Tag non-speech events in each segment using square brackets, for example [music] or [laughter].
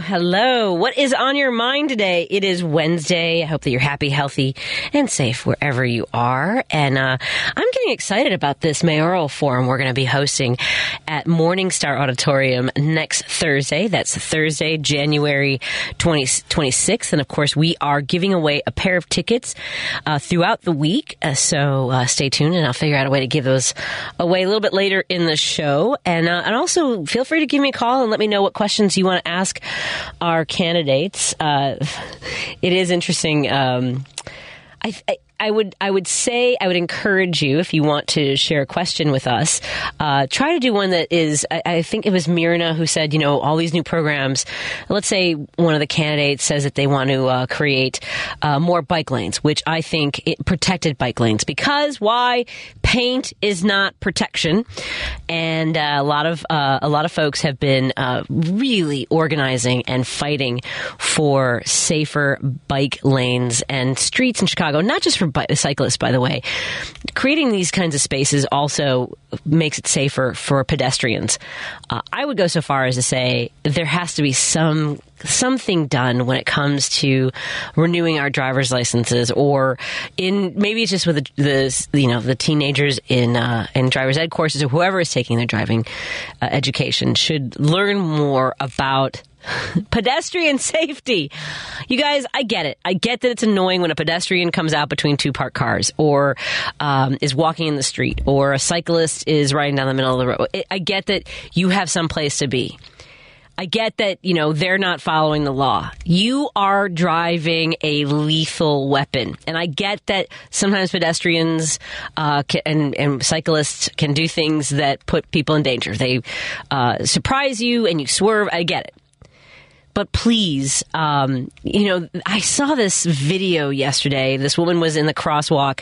Hello. What is on your mind today? It is Wednesday. I hope that you're happy, healthy, and safe wherever you are. And uh, I'm getting excited about this mayoral forum we're going to be hosting at Morningstar Auditorium next Thursday. That's Thursday, January 20, 26th. And of course, we are giving away a pair of tickets uh, throughout the week. Uh, so uh, stay tuned, and I'll figure out a way to give those away a little bit later in the show. And uh, and also feel free to give me a call and let me know what questions you want to ask our candidates. Uh, [laughs] it is interesting. Um, I, I I would I would say I would encourage you if you want to share a question with us, uh, try to do one that is. I, I, think it was Mirna who said, you know, all these new programs. Let's say one of the candidates says that they want to uh, create uh, more bike lanes, which I think it, protected bike lanes because why paint is not protection, and uh, a lot of uh, a lot of folks have been uh, really organizing and fighting for safer bike lanes and streets in Chicago, not just for cyclists, by the way. Creating these kinds of spaces also makes it safer for pedestrians. Uh, I would go so far as to say there has to be some something done when it comes to renewing our driver's licenses or in maybe it's just with the, the you know the teenagers in uh, in driver's ed courses or whoever is taking their driving uh, education should learn more about [laughs] pedestrian safety. You guys, I get it. I get that it's annoying when a pedestrian comes out between two parked cars or um, is walking in the street or a cyclist is riding down the middle of the road. I get that you have some place to be. I get that, you know, they're not following the law. You are driving a lethal weapon. And I get that sometimes pedestrians uh, can, and, and, cyclists can do things that put people in danger. They uh, surprise you and you swerve. I get it but please, um, you know, I saw this video yesterday. This woman was in the crosswalk,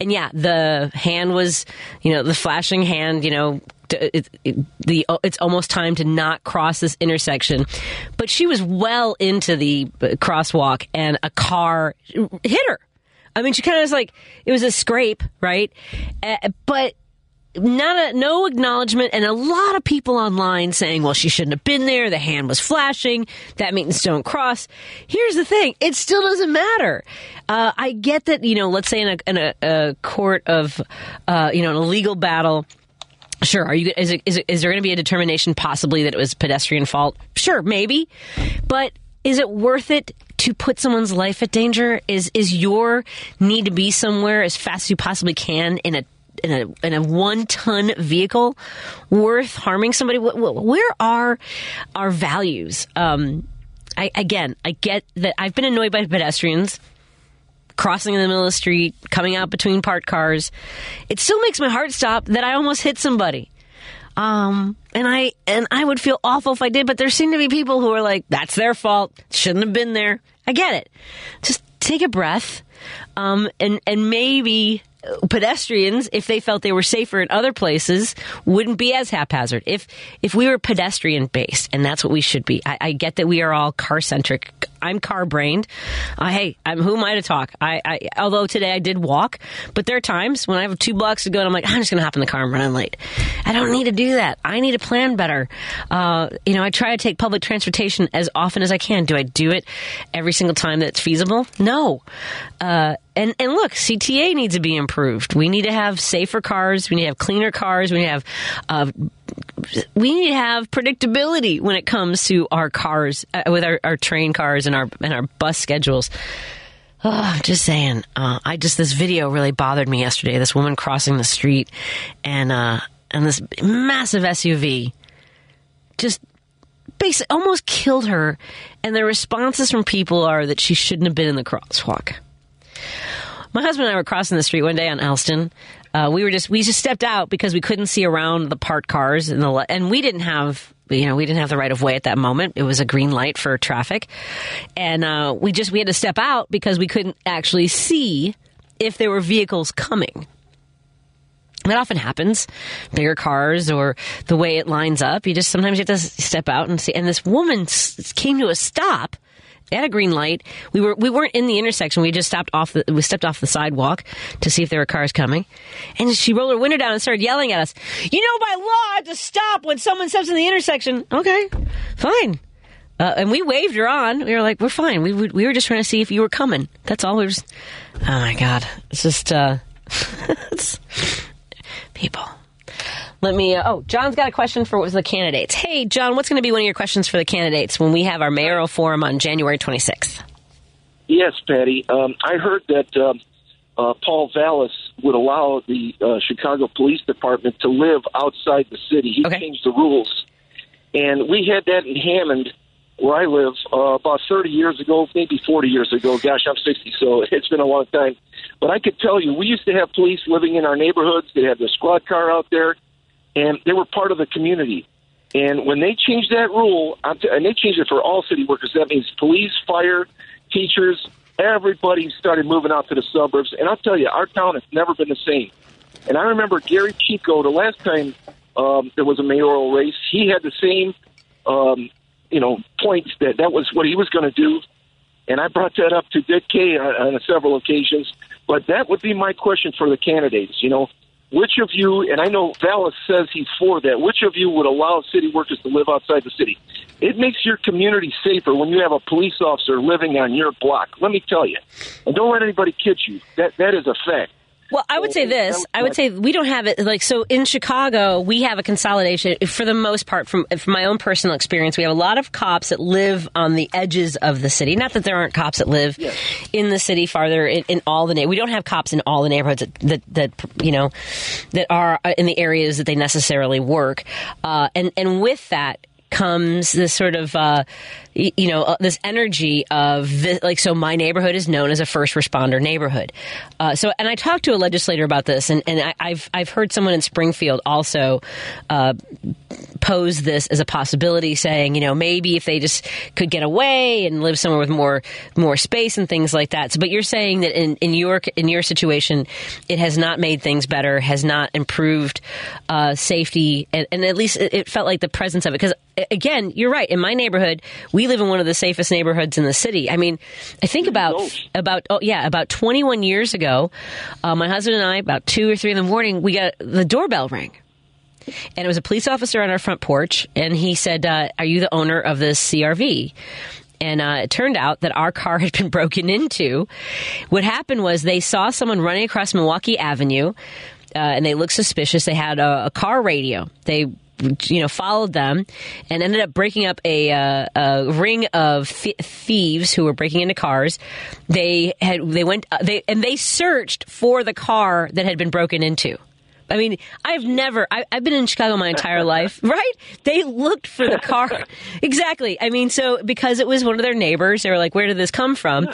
and yeah, the hand was, you know, the flashing hand, you know, it, it, the it's almost time to not cross this intersection, but she was well into the crosswalk, and a car hit her. I mean, she kind of was like it was a scrape, right? Uh, but not a, no acknowledgement, and a lot of people online saying, "Well, she shouldn't have been there. The hand was flashing. That means don't cross." Here's the thing: it still doesn't matter. Uh, I get that you know, let's say in a, in a, a court of uh, you know, an illegal battle. Sure. Are you? Is, it, is, it, is there going to be a determination possibly that it was pedestrian fault? Sure, maybe, but is it worth it to put someone's life at danger? Is is your need to be somewhere as fast as you possibly can in a in a in a one ton vehicle worth harming somebody? Where are our values? Um, I, again, I get that I've been annoyed by pedestrians crossing in the middle of the street, coming out between parked cars. It still makes my heart stop that I almost hit somebody. Um, and I and I would feel awful if I did, but there seem to be people who are like, "That's their fault. Shouldn't have been there." I get it. Just take a breath, um, and and maybe pedestrians, if they felt they were safer in other places, wouldn't be as haphazard. If if we were pedestrian based, and that's what we should be. I, I get that we are all car centric. I'm car brained. Uh, hey, I'm who am I to talk? I, I although today I did walk, but there are times when I have two blocks to go, and I'm like, I'm just to hop in the car and run late. I don't need to do that. I need to plan better. Uh, you know, I try to take public transportation as often as I can. Do I do it every single time that's feasible? No. Uh, and and look, CTA needs to be improved. We need to have safer cars. We need to have cleaner cars. We need to have uh, we need to have predictability when it comes to our cars uh, with our, our train cars and our and our bus schedules. Oh, I'm just saying. Uh, I just this video really bothered me yesterday. This woman crossing the street and uh, and this massive SUV just basically almost killed her. And the responses from people are that she shouldn't have been in the crosswalk. My husband and I were crossing the street one day on Elston. Uh, we were just we just stepped out because we couldn't see around the parked cars and the and we didn't have you know we didn't have the right of way at that moment. It was a green light for traffic, and uh, we just we had to step out because we couldn't actually see if there were vehicles coming. That often happens. Bigger cars or the way it lines up. You just sometimes you have to step out and see. And this woman came to a stop at a green light. We were we weren't in the intersection. We just stopped off the we stepped off the sidewalk to see if there were cars coming. And she rolled her window down and started yelling at us. You know, by law, I have to stop when someone steps in the intersection. Okay, fine. Uh, and we waved her on. We were like, "We're fine. We we we were just trying to see if you were coming. That's all. We were. Oh my god, it's just uh, [laughs] it's, people. Let me. Uh, oh, John's got a question for what was the candidates. Hey, John, what's going to be one of your questions for the candidates when we have our mayoral forum on January 26th? Yes, Patty. Um, I heard that um, uh, Paul Vallas would allow the uh, Chicago Police Department to live outside the city. He Okay. changed the rules, and we had that in Hammond, where I live, uh, about 30 years ago, maybe 40 years ago. Gosh, I'm 60, so [laughs] it's been a long time. But I could tell you, we used to have police living in our neighborhoods. They had the squad car out there, and they were part of the community. And when they changed that rule, and they changed it for all city workers, that means police, fire, teachers, everybody started moving out to the suburbs. And I'll tell you, our town has never been the same. And I remember Gery Chico, the last time um, there was a mayoral race, he had the same, um, you know, points that that was what he was going to do. And I brought that up to Dick Kay on, on several occasions. But that would be my question for the candidates. You know, which of you, and I know Vallas says he's for that, which of you would allow city workers to live outside the city? It makes your community safer when you have a police officer living on your block. Let me tell you. And don't let anybody kid you. That That is a fact. Well, I would say this. I would say we don't have it like so in Chicago. We have a consolidation for the most part. From from my own personal experience, we have a lot of cops that live on the edges of the city. Not that there aren't cops that live in the city farther in, in all the na- we don't have cops in all the neighborhoods that, that that you know that are uh, in the areas that they necessarily work. Uh, and and with that comes this sort of uh, you know uh, this energy of like so my neighborhood is known as a first responder neighborhood. Uh, so and I talked to a legislator about this and, and I, I've I've heard someone in Springfield also uh, pose this as a possibility saying you know maybe if they just could get away and live somewhere with more more space and things like that. So but you're saying that in, in your in your situation it has not made things better has not improved uh, safety and, and at least it, it felt like the presence of it. Because again you're right. In my neighborhood we live in one of the safest neighborhoods in the city I mean I think about about oh yeah about 21 years ago uh, my husband and I about two or three in the morning we got the doorbell rang and it was a police officer on our front porch, and he said, uh, "Are you the owner of this CRV?" And uh, it turned out that our car had been [laughs] broken into. What happened was they saw someone running across Milwaukee Avenue, uh, and they looked suspicious. They had a, a car radio. They you know, followed them and ended up breaking up a, uh, a ring of th- thieves who were breaking into cars. They had they went uh, they and they searched for the car that had been broken into. I mean, I've never, I, I've been in Chicago my entire life, [laughs] right? They looked for the car. [laughs] exactly. I mean, so because it was one of their neighbors, they were like, where did this come from?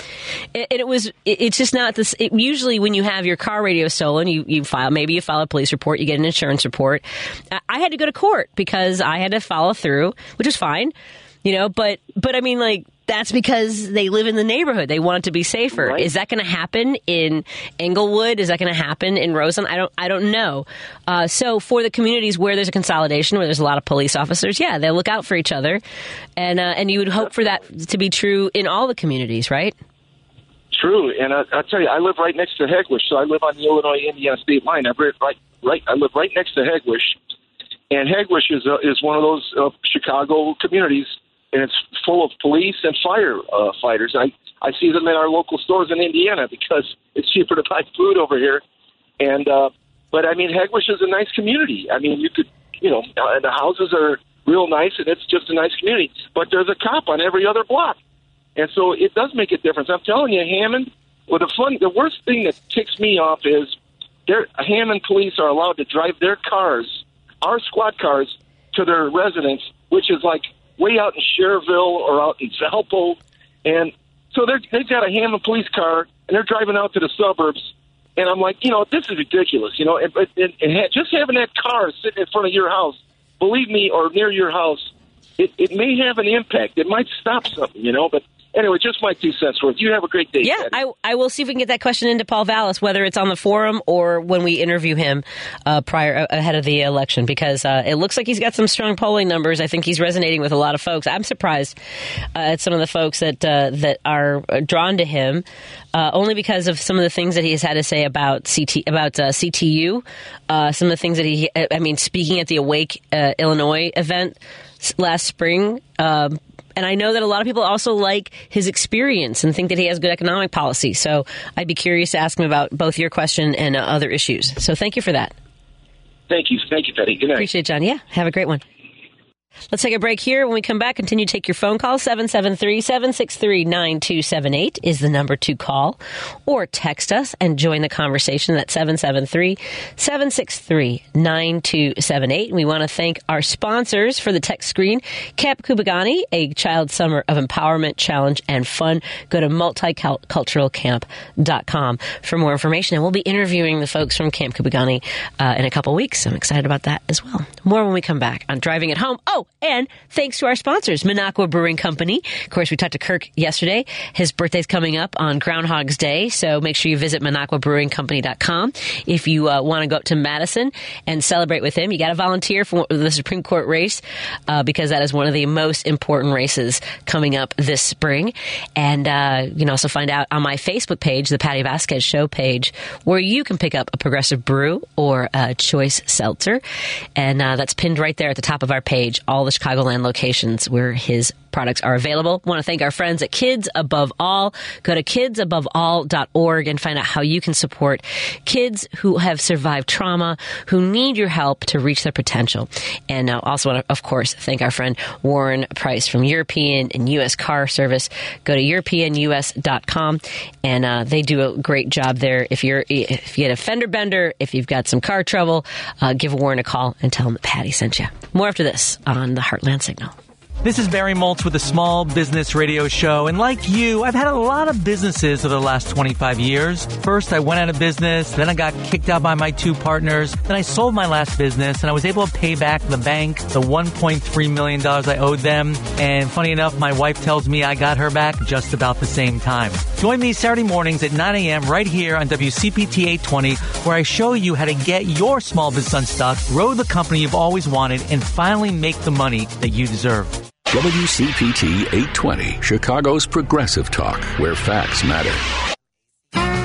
And it, was, it, it's just not this. It, usually when you have your car radio stolen, you, you file, maybe you file a police report, you get an insurance report. I, I had to go to court because I had to follow through, which is fine, you know, but, but I mean, like, that's because they live in the neighborhood. They want it to be safer. Right. Is that going to happen in Englewood? Is that going to happen in Roseland? I don't. I don't know. Uh, so for the communities where there's a consolidation, where there's a lot of police officers, yeah, they look out for each other, and uh, and you would hope for that to be true in all the communities, right? True, and I, I'll tell you, I live right next to Hegewisch, so I live on the Illinois-Indiana state line. I live right, right, I live right next to Hegewisch, and Hegewisch is uh, is one of those uh, Chicago communities, and it's full of police and fire uh, fighters. I I see them in our local stores in Indiana [laughs] because it's cheaper to buy food over here, and uh, but I mean, Hegewisch is a nice community. I mean, you could, you know, uh, the houses are real nice, and it's just a nice community. But there's a cop on every other block. And so it does make a difference. I'm telling you, Hammond. Well, the fun, the worst thing that ticks me off is their Hammond police are allowed to drive their cars, our squad cars, to their residence, which is like way out in Schererville or out in Valpo, and so they're, they've got a Hammond police car and they're driving out to the suburbs. And I'm like, you know, this is ridiculous, you know. And, and, and ha- just having that car sitting in front of your house, believe me, or near your house, it, it may have an impact. It might stop something, you know. But anyway, just my two cents worth. You have a great day. Yeah, Patty. I, I will see if we can get that question into Paul Vallas, whether it's on the forum or when we interview him uh, prior uh, ahead of the election, because uh, it looks like he's got some strong polling numbers. I think he's resonating with a lot of folks. I'm surprised uh, at some of the folks that uh, that are drawn to him, uh, only because of some of the things that he has had to say about CT about uh, CTU, uh, some of the things that he, I mean, speaking at the Awake uh, Illinois event last spring. Um, and I know that a lot of people also like his experience and think that he has good economic policy. So I'd be curious to ask him about both your question and uh, other issues. So thank you for that. Thank you. Thank you, Patty. Good night. Appreciate it, John. Yeah, have a great one. Let's take a break here. When we come back, continue to take your phone call. 773-763-9278 is the number to call. Or text us and join the conversation at 773-763-9278. We want to thank our sponsors for the text screen. Camp Kupugani, a child summer of empowerment, challenge, and fun. Go to multiculturalcamp.com for more information. And we'll be interviewing the folks from Camp Kupugani uh, in a couple weeks. I'm excited about that as well. More when we come back on Driving It Home. Oh, and thanks to our sponsors, Minocqua Brewing Company. Of course, we talked to Kirk yesterday. His birthday's coming up on Groundhog's Day, so make sure you visit MinocquaBrewingCompany.com. If you uh, want to go up to Madison and celebrate with him, you got to volunteer for the Supreme Court race uh, because that is one of the most important races coming up this spring. And uh, you can also find out on my Facebook page, the Patty Vasquez Show page, where you can pick up a progressive brew or a choice seltzer. And uh, that's pinned right there at the top of our page, all the Chicagoland locations where his products are available. Want to thank our friends at Kids Above All. Go to kidsaboveall.org and find out how you can support kids who have survived trauma, who need your help to reach their potential. And uh, also want to, of course, thank our friend Warren Price from European and U.S. Car Service. Go to europeanus.com and uh, they do a great job there. If you're if you get a fender bender, if you've got some car trouble, uh, give Warren a call and tell him that Patty sent you. More after this on the Heartland Signal. This is Barry Moltz with the Small Business Radio Show. And like you, I've had a lot of businesses over the last 25 years. First, I went out of business. Then I got kicked out by my two partners. Then I sold my last business and I was able to pay back the bank the $1.3 million I owed them. And funny enough, my wife tells me I got her back just about the same time. Join me Saturday mornings at 9 a.m. right here on WCPT 820, where I show you how to get your small business unstuck, grow the company you've always wanted, and finally make the money that you deserve. WCPT 820, Chicago's progressive talk, where facts matter.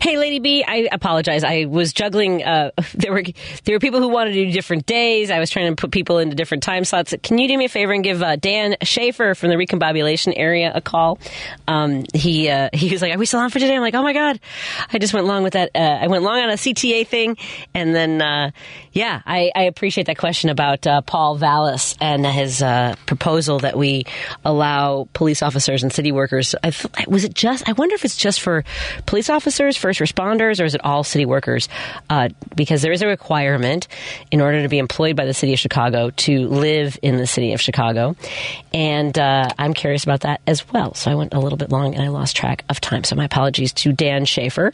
Hey, Lady B, I apologize. I was juggling. Uh, [laughs] there were there were people who wanted to do different days. I was trying to put people into different time slots. Can you do me a favor and give uh, Dan Shafer from the recombobulation area a call? Um, he uh, he was like, "Are we still on for today?" I'm like, "Oh my god!" I just went long with that. Uh, I went long on a CTA thing, and then uh, yeah, I, I appreciate that question about uh, Paul Vallas and his proposal that we allow police officers and city workers. I, was it just? I wonder if it's just for police officers, first responders, or is it all city workers? Uh, because there is a requirement in order to be employed by the city of Chicago to live in the city of Chicago, and uh, I'm curious about that as well. So I went a little bit long and I lost track of time. So my apologies to Dan Shafer.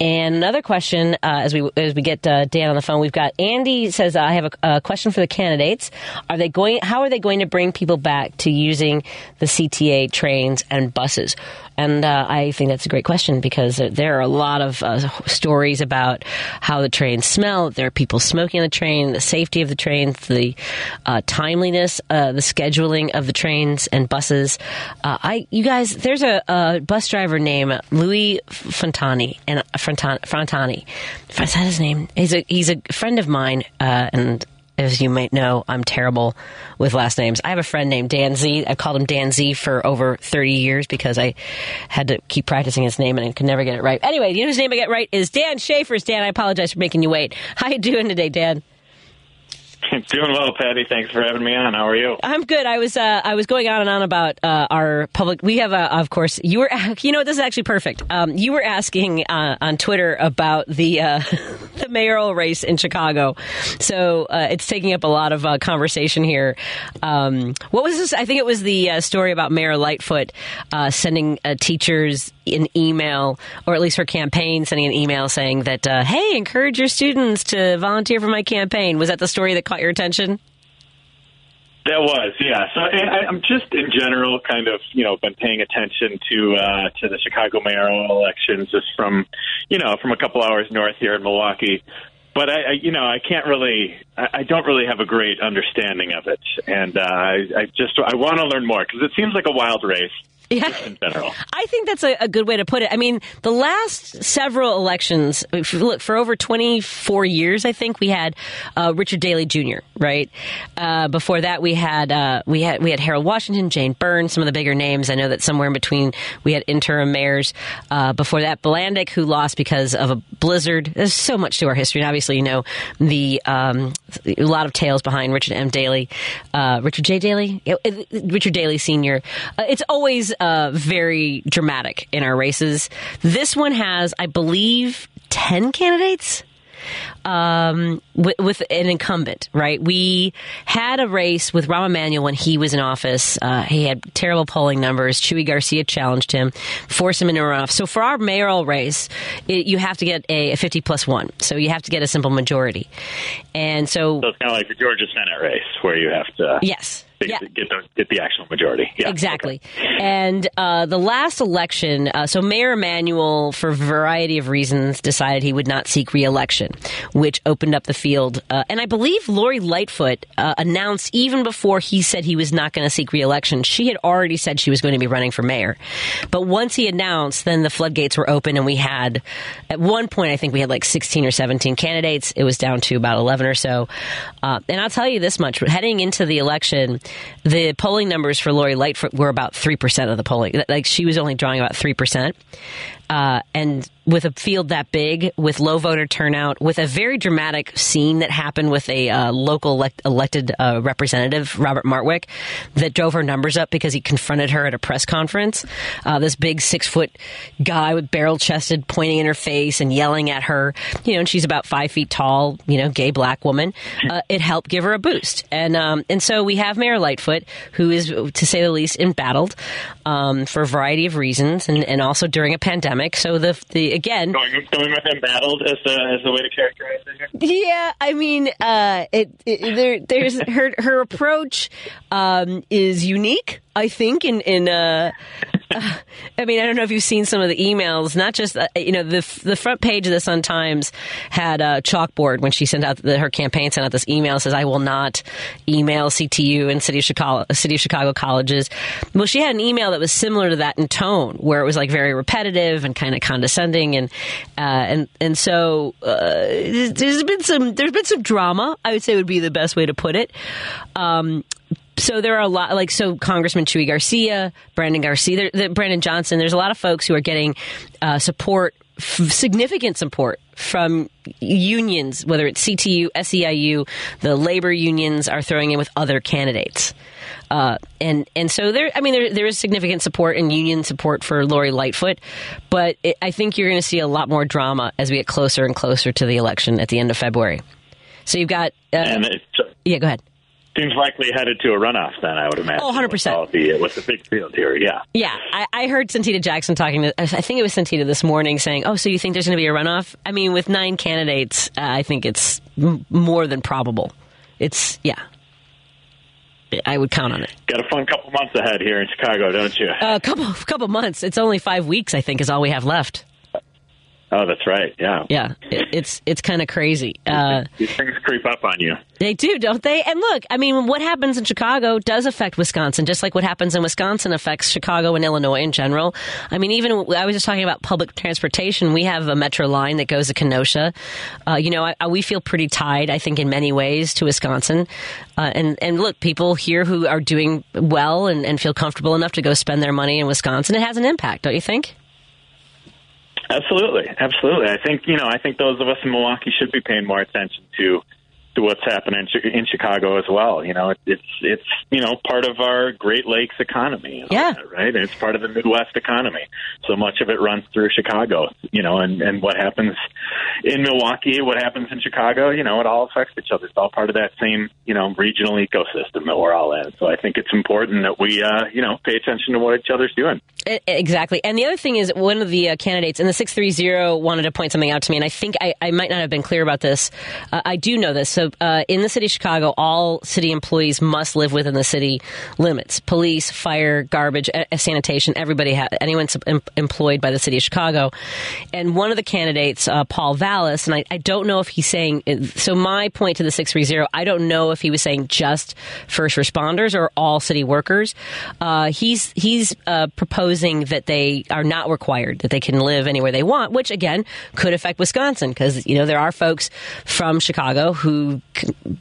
And another question uh, as we as we get uh, Dan on the phone, we've got Andy says I have a, a question for the candidates. Are they going? How are they going to bring people back to using the CTA trains and buses? And uh, I think that's a great question because there are a lot of uh, stories about how the trains smell. There are people smoking on the train, the safety of the trains, the uh, timeliness, uh, the scheduling of the trains and buses. Uh, I, you guys, there's a, a, bus driver named Louis Fontani and Frontani. If I said his name, he's a he's a friend of mine, uh, and as you might know, I'm terrible with last names. I have a friend named Dan Z. I've called him Dan Z for over 30 years because I had to keep practicing his name and I could never get it right. Anyway, know whose name I get right is Dan Shafer's. Dan, I apologize for making you wait. How you doing today, Dan? [laughs] Doing well, Patty. Thanks for having me on. How are you? I'm good. I was uh, I was going on and on about uh, our public. We have, a, of course, you were. [laughs] You know, this is actually perfect. Um, you were asking uh, on Twitter about the uh, [laughs] the mayoral race in Chicago, so uh, it's taking up a lot of uh, conversation here. Um, what was this? I think it was the story about Mayor Lightfoot sending teachers an email, or at least her campaign sending an email saying that, "Hey, encourage your students to volunteer for my campaign." Was that the story that caught your attention? That was, yeah. So I, I'm just in general kind of, you know, been paying attention to uh, to the Chicago mayoral elections just from, you know, from a couple hours north here in Milwaukee. But I, I you know, I can't really, I, I don't really have a great understanding of it, and uh, I, I just, I want to learn more because it seems like a wild race. Yeah. in general. I think that's a, a, good way to put it. I mean, the last several elections, look, for over 24 years, I think we had uh, Richard Daley Jr., right? Uh, before that, we had, uh, we had, we had Harold Washington, Jane Byrne, some of the bigger names. I know that somewhere in between we had interim mayors. Uh, before that, Bilandic, who lost because of a blizzard. There's so much to our history. And obviously, you know, the, um, a lot of tales behind Richard M. Daley, uh, Richard J. Daley, Richard Daley Sr. Uh, it's always uh, very dramatic in our races. This one has, I believe, 10 candidates um, with, with, an incumbent, right? We had a race with Rahm Emanuel when he was in office. Uh, he had terrible polling numbers. Chuy Garcia challenged him, forced him into a runoff. So for our mayoral race, it, you have to get a, a, 50 plus one. So you have to get a simple majority. And so. So it's kind of like the Georgia Senate race where you have to. Yes yeah. get the get the actual majority. Yeah. Exactly. Okay. And uh, the last election, uh, so Mayor Emanuel, for a variety of reasons, decided he would not seek reelection, which opened up the field. Uh, and I believe Lori Lightfoot uh, announced even before he said he was not going to seek reelection, she had already said she was going to be running for mayor. But once he announced, then the floodgates were open, and we had at one point I think we had like 16 or 17 candidates. It was down to about 11 or so. Uh, and I'll tell you this much: heading into the election the polling numbers for Lori Lightfoot were about 3% of the polling. Like she was only drawing about 3%. Uh, and with a field that big, with low voter turnout, with a very dramatic scene that happened with a uh, local elect- elected uh, representative, Robert Martwick, that drove her numbers up because he confronted her at a press conference. Uh, this big six foot guy with barrel chested, pointing in her face and yelling at her. You know, and she's about five feet tall. You know, gay black woman. Uh, it helped give her a boost, and um, and so we have Mayor Lightfoot, who is, to say the least, embattled um, for a variety of reasons, and, and also during a pandemic. So the the again going, going with embattled as the as the way to characterize it. Here? Yeah, I mean, uh, it, it, there there's her her approach um, is unique. I think in in uh, [laughs] I mean, I don't know if you've seen some of the emails. Not just uh, you know the the front page of the Sun Times had a chalkboard when she sent out the, her campaign sent out this email says I will not email CTU and City of Chicago City of Chicago colleges. Well, she had an email that was similar to that in tone, where it was like very repetitive and kind of condescending, and uh, and and so uh, there's been some there's been some drama. I would say would be the best way to put it. Um, so there are a lot like so Congressman Chuy Garcia, Brandon Garcia, there, Brandon Johnson. There's a lot of folks who are getting uh, support, f- significant support from unions, whether it's CTU, SEIU, the labor unions are throwing in with other candidates. Uh, and and so there, I mean, there there is significant support and union support for Lori Lightfoot, but it, I think you're going to see a lot more drama as we get closer and closer to the election at the end of February. So you've got, uh, yeah, go ahead seems likely headed to a runoff then, I would imagine. Oh, 100%. With the, with the big field here, yeah. Yeah, I, I heard Santita Jackson talking to, I think it was Santita this morning saying, oh, so you think there's going to be a runoff? I mean, with nine candidates, uh, I think it's m- more than probable. It's, yeah. I would count on it. Got a fun couple months ahead here in Chicago, don't you? A uh, couple couple months. It's only five weeks, I think, is all we have left. Oh, that's right. Yeah. Yeah. It, it's it's kind of crazy. Uh, These things creep up on you. They do, don't they? And look, I mean, what happens in Chicago does affect Wisconsin, just like what happens in Wisconsin affects Chicago and Illinois in general. I mean, even I was just talking about public transportation. We have a metro line that goes to Kenosha. Uh, you know, I, I, we feel pretty tied, I think, in many ways to Wisconsin. Uh, and and look, people here who are doing well and, and feel comfortable enough to go spend their money in Wisconsin, it has an impact, don't you think? Absolutely, absolutely. I think you know. I think those of us in Milwaukee should be paying more attention to what's happening in Chicago as well. You know, it's it's you know part of our Great Lakes economy. Yeah, that, right. It's part of the Midwest economy. So much of it runs through Chicago. You know, and and what happens in Milwaukee, what happens in Chicago, you know, it all affects each other. It's all part of that same you know regional ecosystem that we're all in. So I think it's important that we uh, you know pay attention to what each other's doing. Exactly. And the other thing is, one of the uh, candidates in the 630 wanted to point something out to me, and I think I, I might not have been clear about this. Uh, I do know this. So, uh, in the city of Chicago, all city employees must live within the city limits police, fire, garbage, sanitation, everybody, ha- anyone em- employed by the city of Chicago. And one of the candidates, uh, Paul Vallas, and I, I, don't know if he's saying, uh, so my point to the 630, I don't know if he was saying just first responders or all city workers. Uh, he's, he's proposed proposing that they are not required, that they can live anywhere they want, which again could affect Wisconsin because, you know, there are folks from Chicago who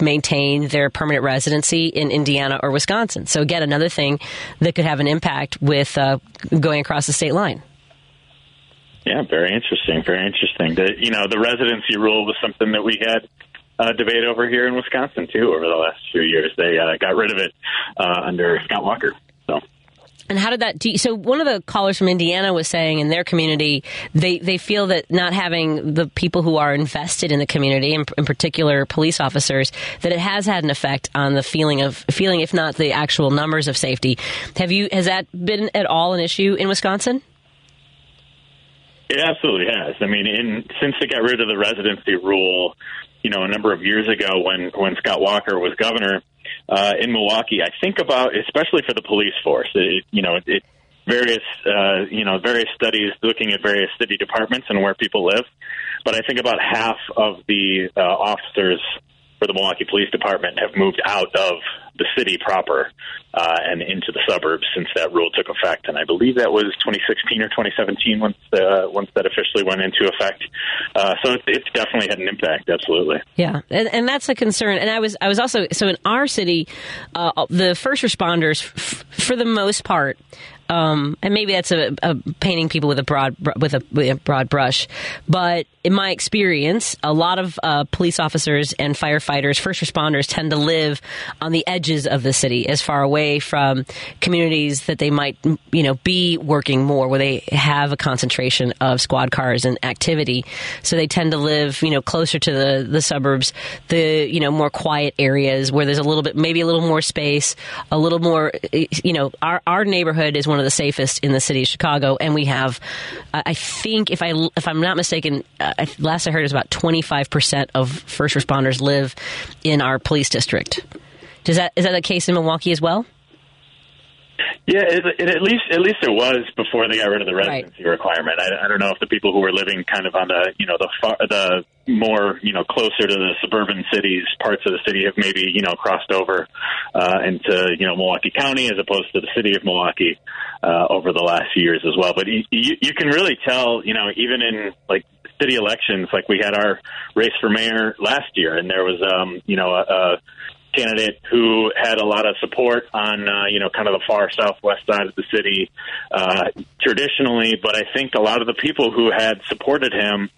maintain their permanent residency in Indiana or Wisconsin. So, again, another thing that could have an impact with uh, going across the state line. Yeah, very interesting. Very interesting. The, you know, the residency rule was something that we had uh, debate over here in Wisconsin too over the last few years. They uh, got rid of it uh, under Scott Walker. And how did that? Do you, so one of the callers from Indiana was saying in their community they they feel that not having the people who are invested in the community, in, in, particular police officers, that it has had an effect on the feeling of feeling, if not the actual numbers of safety. Have you has that been at all an issue in Wisconsin? It absolutely has. I mean, in since they got rid of the residency rule, you know, a number of years ago when when Scott Walker was governor uh, in Milwaukee, I think about especially for the police force. It, you know, it, various uh, you know various studies looking at various city departments and where people live, but I think about half of the uh, officers for the Milwaukee Police Department have moved out of the city proper uh, and into the suburbs since that rule took effect. And I believe that was 2016 or 2017 once uh, once that officially went into effect. Uh, so it, it's definitely had an impact. Absolutely. Yeah, and, and that's a concern. And I was I was also so in our city, uh, the first responders, f- for the most part, um, and maybe that's a, a, painting people with a broad with a, with a, broad brush. But in my experience, a lot of uh, police officers and firefighters, first responders, tend to live on the edges of the city, as far away from communities that they might, you know, be working more, where they have a concentration of squad cars and activity. So they tend to live, you know, closer to the the suburbs, the you know more quiet areas where there's a little bit, maybe a little more space, a little more, you know, our our neighborhood is one of the safest in the city of Chicago, and we have, I think, if I if I'm not mistaken, uh, last I heard is about 25 percent of first responders live in our police district. Does that is that the case in Milwaukee as well? Yeah, it, it, at least at least it was before they got rid of the residency right. requirement. I, I don't know if the people who were living kind of on the you know the far, the more you know closer to the suburban cities parts of the city have maybe you know crossed over uh, into you know Milwaukee County as opposed to the city of Milwaukee uh, over the last few years as well. But you, you can really tell you know even in like city elections, like we had our race for mayor last year, and there was um, you know a, a candidate who had a lot of support on uh, you know kind of the far southwest side of the city uh, traditionally, but I think a lot of the people who had supported him.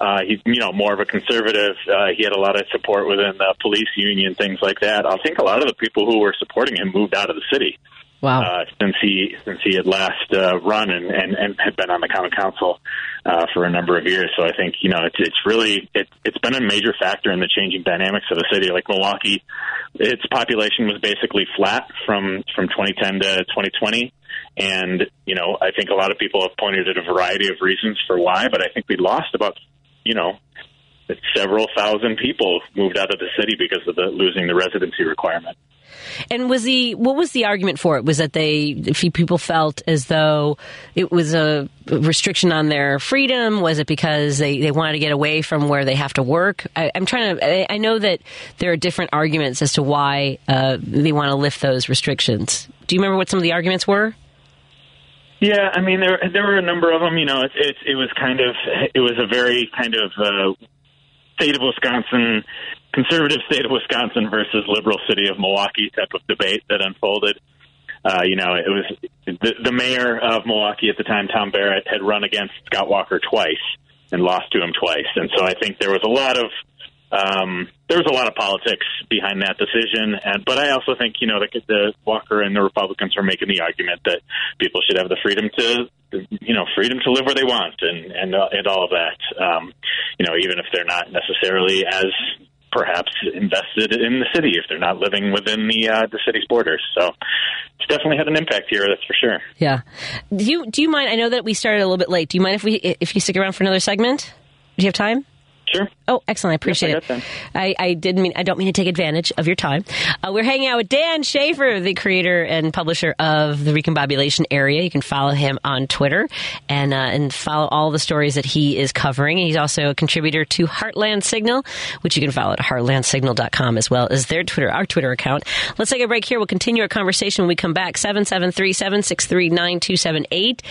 Uh, he's, you know, more of a conservative. Uh, he had a lot of support within the police union, things like that. I think a lot of the people who were supporting him moved out of the city. Wow. Uh, since he since he had last uh, run and, and, and had been on the common council uh, for a number of years, so I think you know it's it's really it, it's been a major factor in the changing dynamics of the city. Like Milwaukee, its population was basically flat from from 2010 to 2020, and you know I think a lot of people have pointed at a variety of reasons for why, but I think we lost about you know several thousand people moved out of the city because of the losing the residency requirement. And was the what was the argument for it? Was that they few people felt as though it was a restriction on their freedom? Was it because they, they wanted to get away from where they have to work? I, am trying to. I, I, know that there are different arguments as to why uh, they want to lift those restrictions. Do you remember what some of the arguments were? Yeah, I mean there there were a number of them. You know, it it, it was kind of it was a very kind of uh, state of Wisconsin conservative state of Wisconsin versus liberal city of Milwaukee type of debate that unfolded. Uh, you know, it was the, the mayor of Milwaukee at the time, Tom Barrett, had run against Scott Walker twice and lost to him twice, and so I think there was a lot of Um, there was a lot of politics behind that decision, and but I also think you know the, the Walker and the Republicans are making the argument that people should have the freedom to you know freedom to live where they want and and uh, and all of that. Um, you know, even if they're not necessarily as perhaps invested in the city if they're not living within the uh, the city's borders. So it's definitely had an impact here. That's for sure. Yeah. Do you do you mind? I know that we started a little bit late. Do you mind if we if you stick around for another segment? Do you have time? Sure. Oh, excellent! I appreciate Yes, it. I, I didn't mean I don't mean to take advantage of your time. Uh, we're hanging out with Dan Shafer, the creator and publisher of the Recombobulation Area. You can follow him on Twitter and uh, and follow all the stories that he is covering. He's also a contributor to Heartland Signal, which you can follow at heartlandsignal.com as well as their Twitter, our Twitter account. Let's take a break here. We'll continue our conversation when we come back. Seven seven three seven six three nine two seven eight.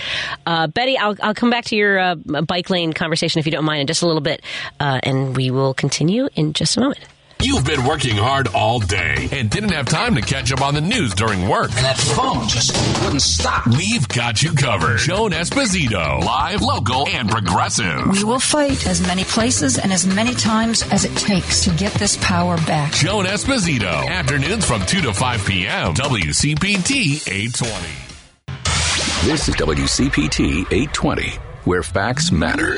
Uh, Betty, I'll I'll come back to your uh, bike lane conversation if you don't mind in just a little bit, uh, and we will continue in just a moment. You've been working hard all day and didn't have time to catch up on the news during work. And that phone just wouldn't stop. We've got you covered. Joan Esposito, live, local, and progressive. We will fight as many places and as many times as it takes to get this power back. Joan Esposito, afternoons from 2 to 5 p.m. WCPT 820. This is WCPT 820, where facts matter.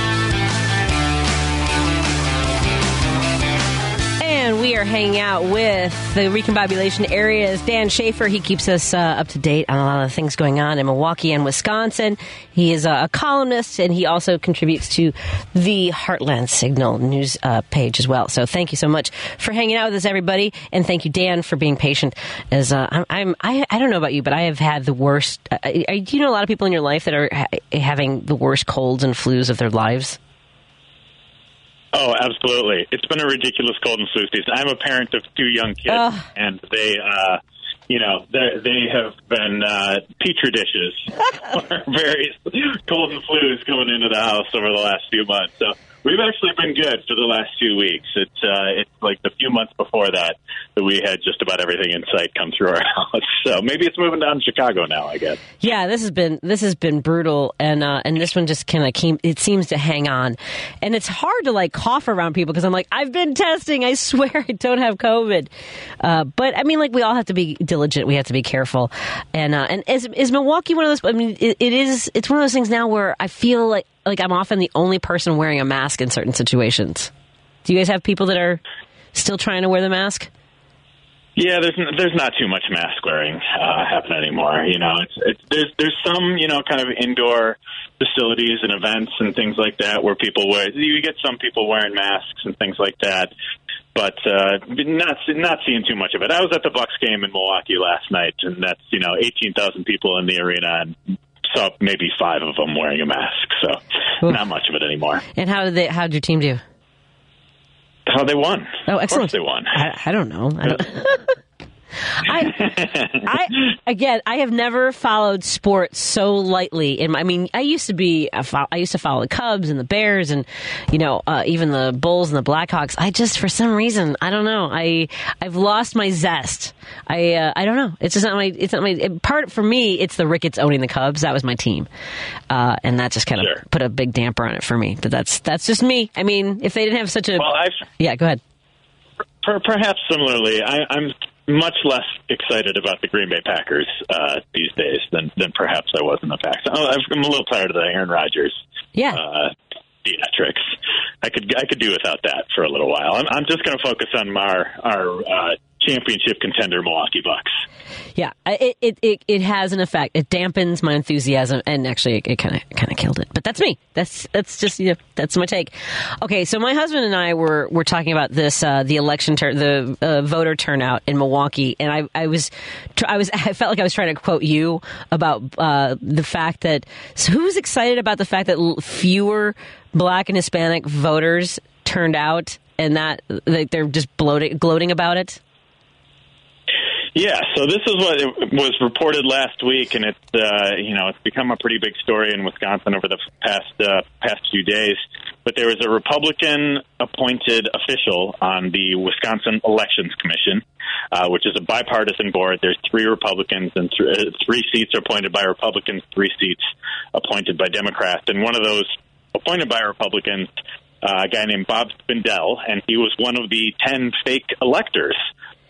We are hanging out with the recombobulation areas. Dan Shafer, he keeps us uh, up to date on a lot of things going on in Milwaukee and Wisconsin. He is a, columnist and he also contributes to the Heartland Signal news uh, page as well. So thank you so much for hanging out with us, everybody. And thank you, Dan, for being patient. As uh, I'm, I, I don't know about you, but I have had the worst. Uh, I, do you know a lot of people in your life that are ha- having the worst colds and flus of their lives? Oh, absolutely. It's been a ridiculous cold and flu season. I'm a parent of two young kids, Ugh. and they, uh, you know, they, they have been uh, petri dishes [laughs] for various [laughs] cold and flus coming into the house over the last few months. So we've actually been good for the last few weeks. It's uh, it's like the few months before that that we had just about everything in sight come through our [laughs] house. So maybe it's moving down to Chicago now. I guess. Yeah, this has been this has been brutal, and uh, and this one just kind of came. It seems to hang on, and it's hard to like cough around people because I'm like I've been testing. I [laughs] swear I don't have COVID, uh, but I mean like we all have to be diligent. We have to be careful, and uh, and is is Milwaukee one of those? I mean, it, it is. It's one of those things now where I feel like like I'm often the only person wearing a mask in certain situations. Do you guys have people that are still trying to wear the mask? Yeah, there's there's not too much mask wearing uh, happening anymore. You know, it's, it's there's there's some you know kind of indoor facilities and events and things like that where people wear you get some people wearing masks and things like that, but uh, not not seeing too much of it. I was at the Bucks game in Milwaukee last night, and that's you know eighteen thousand people in the arena and saw maybe five of them wearing a mask. So not much of it anymore. And how did they? How did your team do? How they won? Oh, Of excellent. course they won. I, I don't know. I don't. [laughs] I, I again, I have never followed sports so lightly. In my, I mean, I used to be, I used to follow the Cubs and the Bears, and you know, uh, even the Bulls and the Blackhawks. I just, for some reason, I don't know. I, I've lost my zest. I, uh, I don't know. It's just not my. It's not my it, part for me. It's the Ricketts owning the Cubs. That was my team, uh, and that just kind of put a big damper on it for me. But that's that's just me. I mean, if they didn't have such a, Well, I've yeah, go ahead. Per, perhaps similarly, I, I'm much less excited about the Green Bay Packers uh, these days than, than perhaps I was in the past. Oh, I'm a little tired of the Aaron Rodgers yeah. uh, theatrics. I could I could do without that for a little while. I'm, I'm just going to focus on our our uh, championship contender Milwaukee Bucks. Yeah, it, it, it, it has an effect. It dampens my enthusiasm, and actually, it kind of kind of killed it. But that's me. That's that's just you know, that's my take. Okay, so my husband and I were were talking about this uh, the election turn the uh, voter turnout in Milwaukee, and I I was I was [laughs] I felt like I was trying to quote you about uh, the fact that so who's excited about the fact that fewer Black and Hispanic voters turned out, and that like, they're just bloating, gloating about it. Yeah, so this is what was reported last week, and it's uh, you know it's become a pretty big story in Wisconsin over the past uh, past few days. but there was a Republican appointed official on the Wisconsin Elections Commission, uh, which is a bipartisan board. There's three Republicans and th- uh, three seats are appointed by Republicans, three seats appointed by Democrats. And one of those appointed by Republicans, uh, a guy named Bob Spindell, and he was one of the 10 fake electors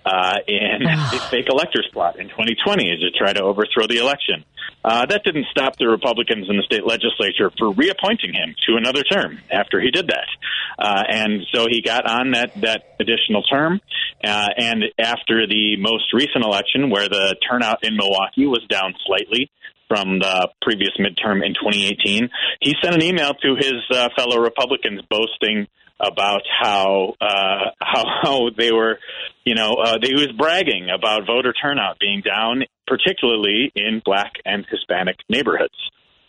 uh, in [sighs] the fake electors plot in 2020 to try to overthrow the election. Uh, that didn't stop the Republicans in the state legislature for reappointing him to another term after he did that. Uh, and so he got on that, that additional term. Uh, and after the most recent election, where the turnout in Milwaukee was down slightly, from the previous midterm in 2018. He sent an email to his uh, fellow Republicans boasting about how uh, how how they were, you know, uh, they was bragging about voter turnout being down, particularly in black and Hispanic neighborhoods.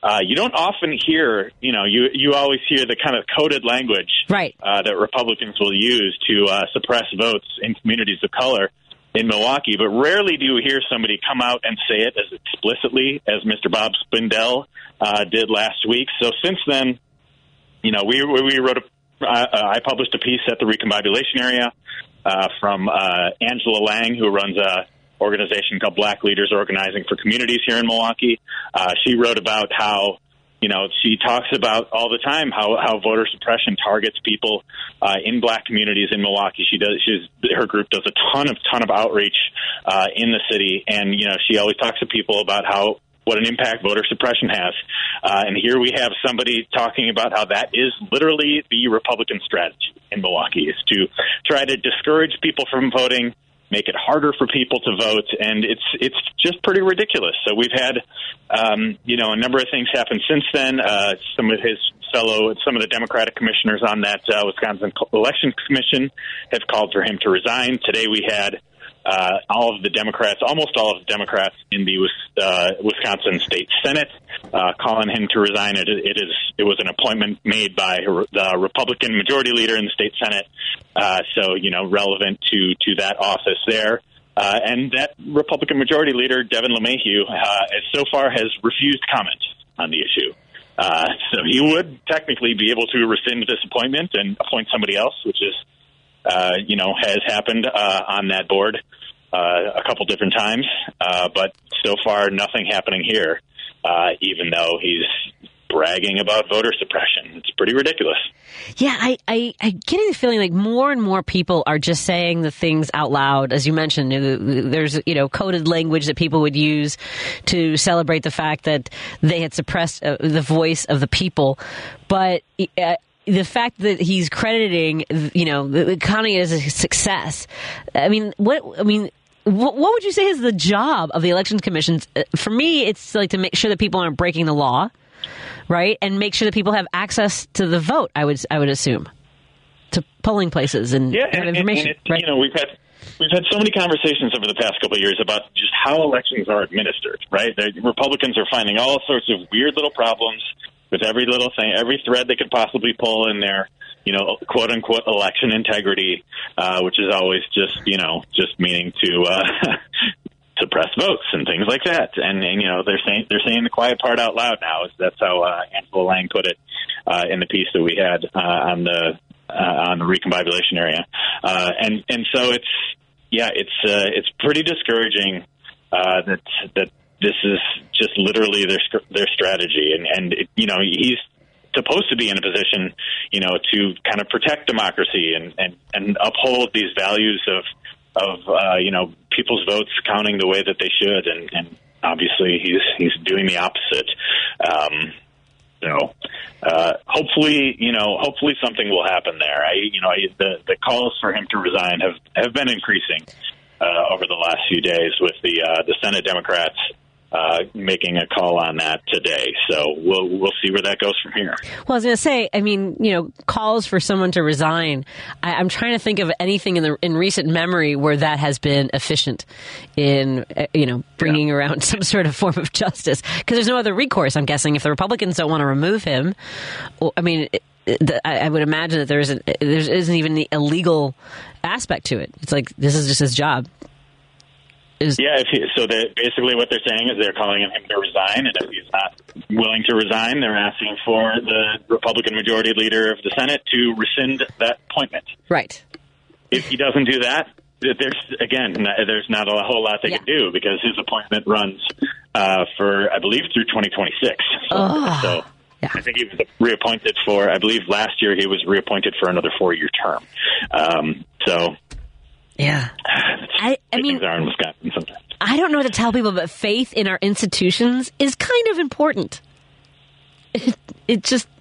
Uh, you don't often hear, you know, you you always hear the kind of coded language right. uh, that Republicans will use to uh, suppress votes in communities of color in Milwaukee, but rarely do you hear somebody come out and say it as explicitly as Mr. Bob Spindell uh, did last week. So since then, you know, we we wrote a uh, I published a piece at the Recombobulation area uh, from uh, Angela Lang, who runs a organization called Black Leaders Organizing for Communities here in Milwaukee. Uh, she wrote about how you know, she talks about all the time how, how voter suppression targets people uh, in black communities in Milwaukee. She does, she's, her group does a ton of, ton of outreach uh, in the city. And, you know, she always talks to people about how, what an impact voter suppression has. Uh, and here we have somebody talking about how that is literally the Republican strategy in Milwaukee is to try to discourage people from voting, make it harder for people to vote, and it's it's just pretty ridiculous. So we've had, um, you know, a number of things happen since then. Uh, some of his fellow, some of the Democratic commissioners on that uh, Wisconsin Election Commission have called for him to resign. Today we had. Uh, all of the Democrats, almost all of the Democrats in the uh, Wisconsin State Senate, uh, calling him to resign. It, it is it was an appointment made by the Republican Majority Leader in the State Senate, uh, so you know relevant to to that office there. Uh, and that Republican Majority Leader Devin LeMahieu, uh, so far has refused comment on the issue. Uh, so he would technically be able to rescind this appointment and appoint somebody else, which is, uh, you know, has happened uh, on that board uh, a couple different times. Uh, but so far, nothing happening here, uh, even though he's bragging about voter suppression. It's pretty ridiculous. Yeah, I, I, I the feeling like more and more people are just saying the things out loud. As you mentioned, there's, you know, coded language that people would use to celebrate the fact that they had suppressed uh, the voice of the people. But, uh, the fact that he's crediting, you know, counting it as a success. I mean, what, I mean, what would you say is the job of the elections commissions? Uh, for me, it's like to make sure that people aren't breaking the law right? And make sure that people have access to the vote. I would I would assume to polling places and yeah, have and, information. And it, right? You know, we've had we've had so many conversations over the past couple of years about just how elections are administered. Right, the Republicans are finding all sorts of weird little problems with every little thing, every thread they could possibly pull in there. You know, quote unquote election integrity, uh, which is always just you know just meaning to uh, [laughs] suppress votes and things like that. And, and you know they're saying they're saying the quiet part out loud now. Is that's how uh, Angela Lang put it uh, in the piece that we had uh, on the uh, on the recombobulation area. Uh, and and so it's yeah, it's uh, it's pretty discouraging uh, that that this is just literally their their strategy. And and it, you know he's supposed to be in a position, you know, to kind of protect democracy and and and uphold these values of of uh, you know people's votes counting the way that they should, and, and obviously he's he's doing the opposite. Um, so uh, hopefully, you know, hopefully something will happen there. I, you know, I, the the calls for him to resign have have been increasing uh, over the last few days with the uh, the Senate Democrats uh, making a call on that today. So we'll we'll see where that goes from here. Well, I was going to say, I mean, you know, calls for someone to resign. I, am trying to think of anything in the in recent memory where that has been efficient in uh, you know bringing yeah. around [laughs] some sort of form of justice because there's no other recourse. I'm guessing if the Republicans don't want to remove him, well, I mean. It, I would imagine that there isn't there isn't even the illegal aspect to it. It's like this is just his job Is yeah, if he, so that basically what they're saying is they're calling on him to resign, and if he's not willing to resign, they're asking for the Republican Majority Leader of the Senate to rescind that appointment. right. If he doesn't do that, there's again, there's not a whole lot they can do because his appointment runs uh, for, I believe, through 2026. So, Ugh. so I think he was reappointed for, I believe, last year he was reappointed for another four-year term. Um, so Yeah. I, I mean, are in Wisconsin sometimes. I don't know what to tell people, but faith in our institutions is kind of important. It, it just, it,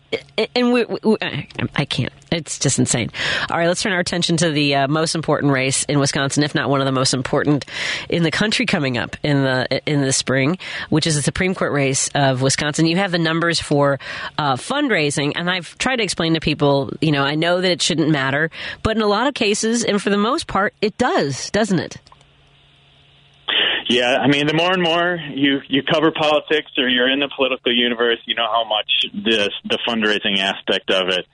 and we, we, I can't. It's just insane. All right, let's turn our attention to the uh, most important race in Wisconsin, if not one of the most important in the country coming up in the in the spring, which is the Supreme Court race of Wisconsin. You have the numbers for uh, fundraising, and I've tried to explain to people. You know, I know that it shouldn't matter, but in a lot of cases, and for the most part, it does, doesn't it? Yeah, I mean, the more and more you you cover politics or you're in the political universe, you know how much this the fundraising aspect of it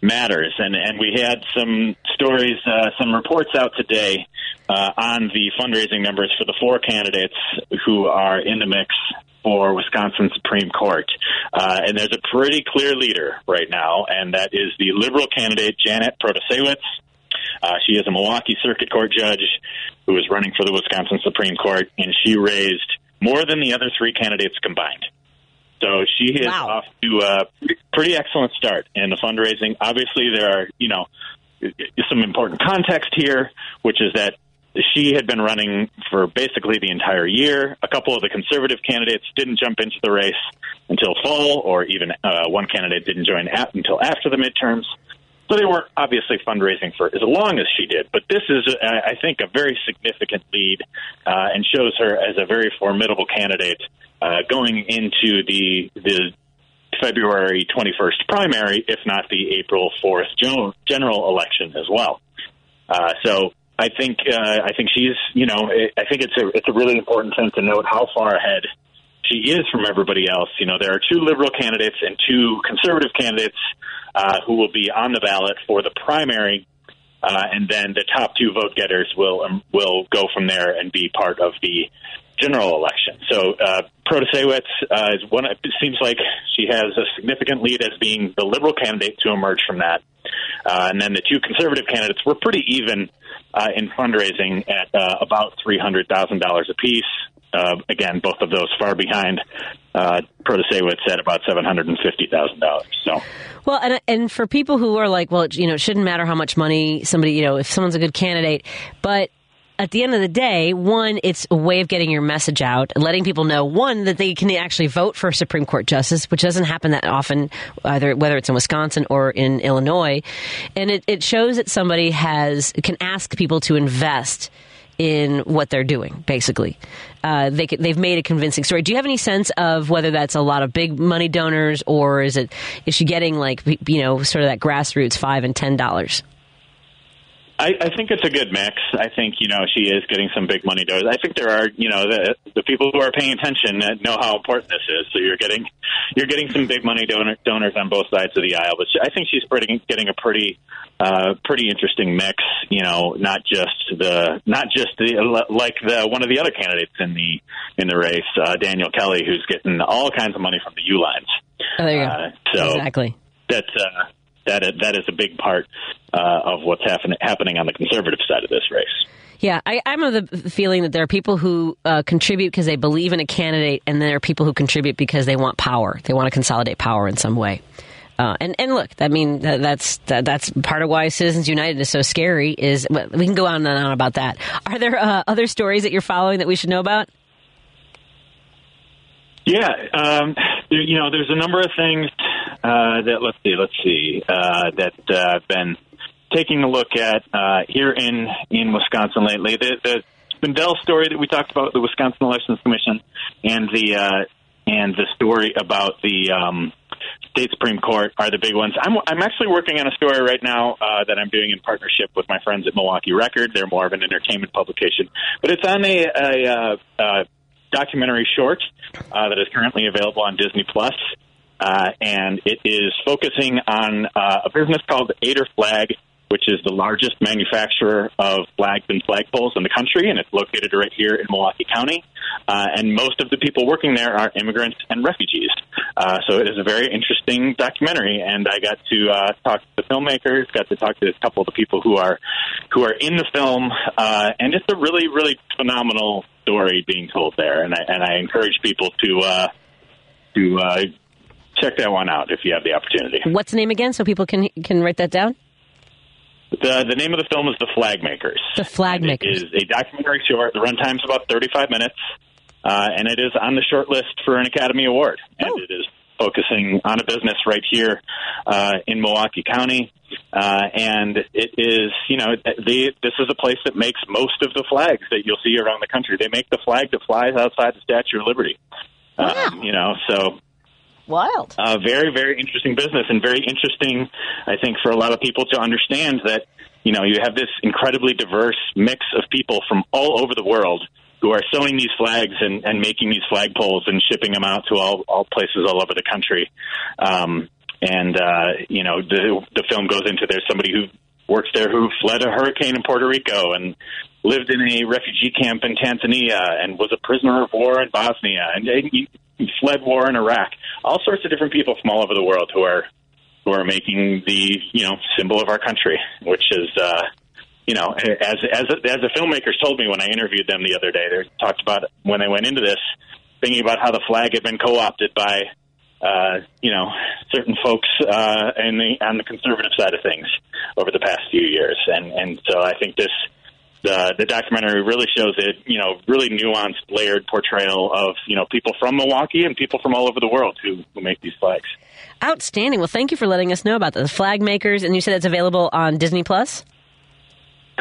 matters. And and we had some stories, uh, some reports out today uh, on the fundraising numbers for the four candidates who are in the mix for Wisconsin Supreme Court. Uh, and there's a pretty clear leader right now, and that is the liberal candidate Janet Protasewicz. Uh, she is a Milwaukee Circuit Court judge who is running for the Wisconsin Supreme Court, and she raised more than the other three candidates combined. So she is off to a pretty excellent start in the fundraising. Obviously, there are you know some important context here, which is that she had been running for basically the entire year. A couple of the conservative candidates didn't jump into the race until fall, or even uh, one candidate didn't join at, until after the midterms. So they weren't obviously fundraising for as long as she did. But this is, uh, I think, a very significant lead uh, and shows her as a very formidable candidate uh, going into the the February 21st primary, if not the April 4th general, election as well. Uh, so I think uh, I think she's you know I think it's a it's a really important thing to note how far ahead she is from everybody else. You know there are two liberal candidates and two conservative candidates uh, who will be on the ballot for the primary, uh, and then the top two vote getters will um, will go from there and be part of the general election. So uh, Protasewicz uh, is one. It seems like she has a significant lead as being the liberal candidate to emerge from that, uh, and then the two conservative candidates were pretty even uh, in fundraising at uh, about three hundred thousand dollars apiece. Uh, again, both of those far behind uh, Protasewicz at about seven hundred and fifty thousand dollars. So. Well, and and for people who are like, well, you know, it shouldn't matter how much money somebody, you know, if someone's a good candidate, but at the end of the day, one, it's a way of getting your message out letting people know, one, that they can actually vote for a Supreme Court justice, which doesn't happen that often, either whether it's in Wisconsin or in Illinois. And it, it shows that somebody has can ask people to invest in what they're doing, basically. Uh, they, they've made a convincing story. Do you have any sense of whether that's a lot of big money donors or is it is she getting like you know sort of that grassroots five and ten dollars? I, I think it's a good mix. I think you know she is getting some big money donors. I think there are you know the the people who are paying attention that know how important this is. So you're getting you're getting some big money donor, donors on both sides of the aisle. But she, I think she's pretty, getting a pretty uh, pretty interesting mix. You know, not just the not just the like the one of the other candidates in the in the race, uh, Daniel Kelly, who's getting all kinds of money from the Uihleins. Oh, there you Uh, go. so exactly. that's uh, that is, that is a big part uh, of what's happen- happening on the conservative side of this race. Yeah, I, I'm of the feeling that there are people who uh, contribute because they believe in a candidate, and there are people who contribute because they want power. They want to consolidate power in some way. Uh, and and look, I mean that, that's that, that's part of why Citizens United is so scary. Is we can go on and on about that. Are there uh, other stories that you're following that we should know about? Yeah, um, you know, there's a number of things uh, that let's see, let's see uh, that uh, I've been taking a look at uh, here in in Wisconsin lately. The, the Spindell story that we talked about, the Wisconsin Elections Commission, and the uh, and the story about the um, state supreme court are the big ones. I'm I'm actually working on a story right now uh, that I'm doing in partnership with my friends at Milwaukee Record. They're more of an entertainment publication, but it's on a, a uh, uh, documentary short uh, that is currently available on Disney Plus, uh, and it is focusing on uh, a business called Eder Flag which is the largest manufacturer of flags and flagpoles in the country, and it's located right here in Milwaukee County. Uh, and most of the people working there are immigrants and refugees. Uh, so it is a very interesting documentary, and I got to uh, talk to the filmmakers, got to talk to a couple of the people who are who are in the film, uh, and it's a really, really phenomenal story being told there. And I and I encourage people to uh, to uh, check that one out if you have the opportunity. What's the name again, so people can can write that down? The the name of the film is The Flag Makers. The Flag Makers It is a documentary short. The runtime is about 35 minutes, uh, and it is on the short list for an Academy Award. And it is focusing on a business right here uh, in Milwaukee County. Uh, and it is, you know, the, this is a place that makes most of the flags that you'll see around the country. They make the flag that flies outside the Statue of Liberty. Um, you know, so Wild. uh, very, very interesting business and very interesting, I think, for a lot of people to understand that, you know, you have this incredibly diverse mix of people from all over the world who are sewing these flags and, and making these flagpoles and shipping them out to all, all places all over the country. Um, and, uh, you know, the, the film goes into there's somebody who works there who fled a hurricane in Puerto Rico and lived in a refugee camp in Tanzania and was a prisoner of war in Bosnia and he fled war in Iraq. All sorts of different people from all over the world who are who are making the you know symbol of our country, which is uh, you know as as as the filmmakers told me when I interviewed them the other day. They talked about when they went into this thinking about how the flag had been co-opted by uh, you know certain folks uh, in the on the conservative side of things over the past few years, and and so I think this the the documentary really shows it, you know, really nuanced, layered portrayal of you know people from Milwaukee and people from all over the world who who make these flags. Outstanding. Well, thank you for letting us know about the Flag Makers, and you said it's available on Disney Plus.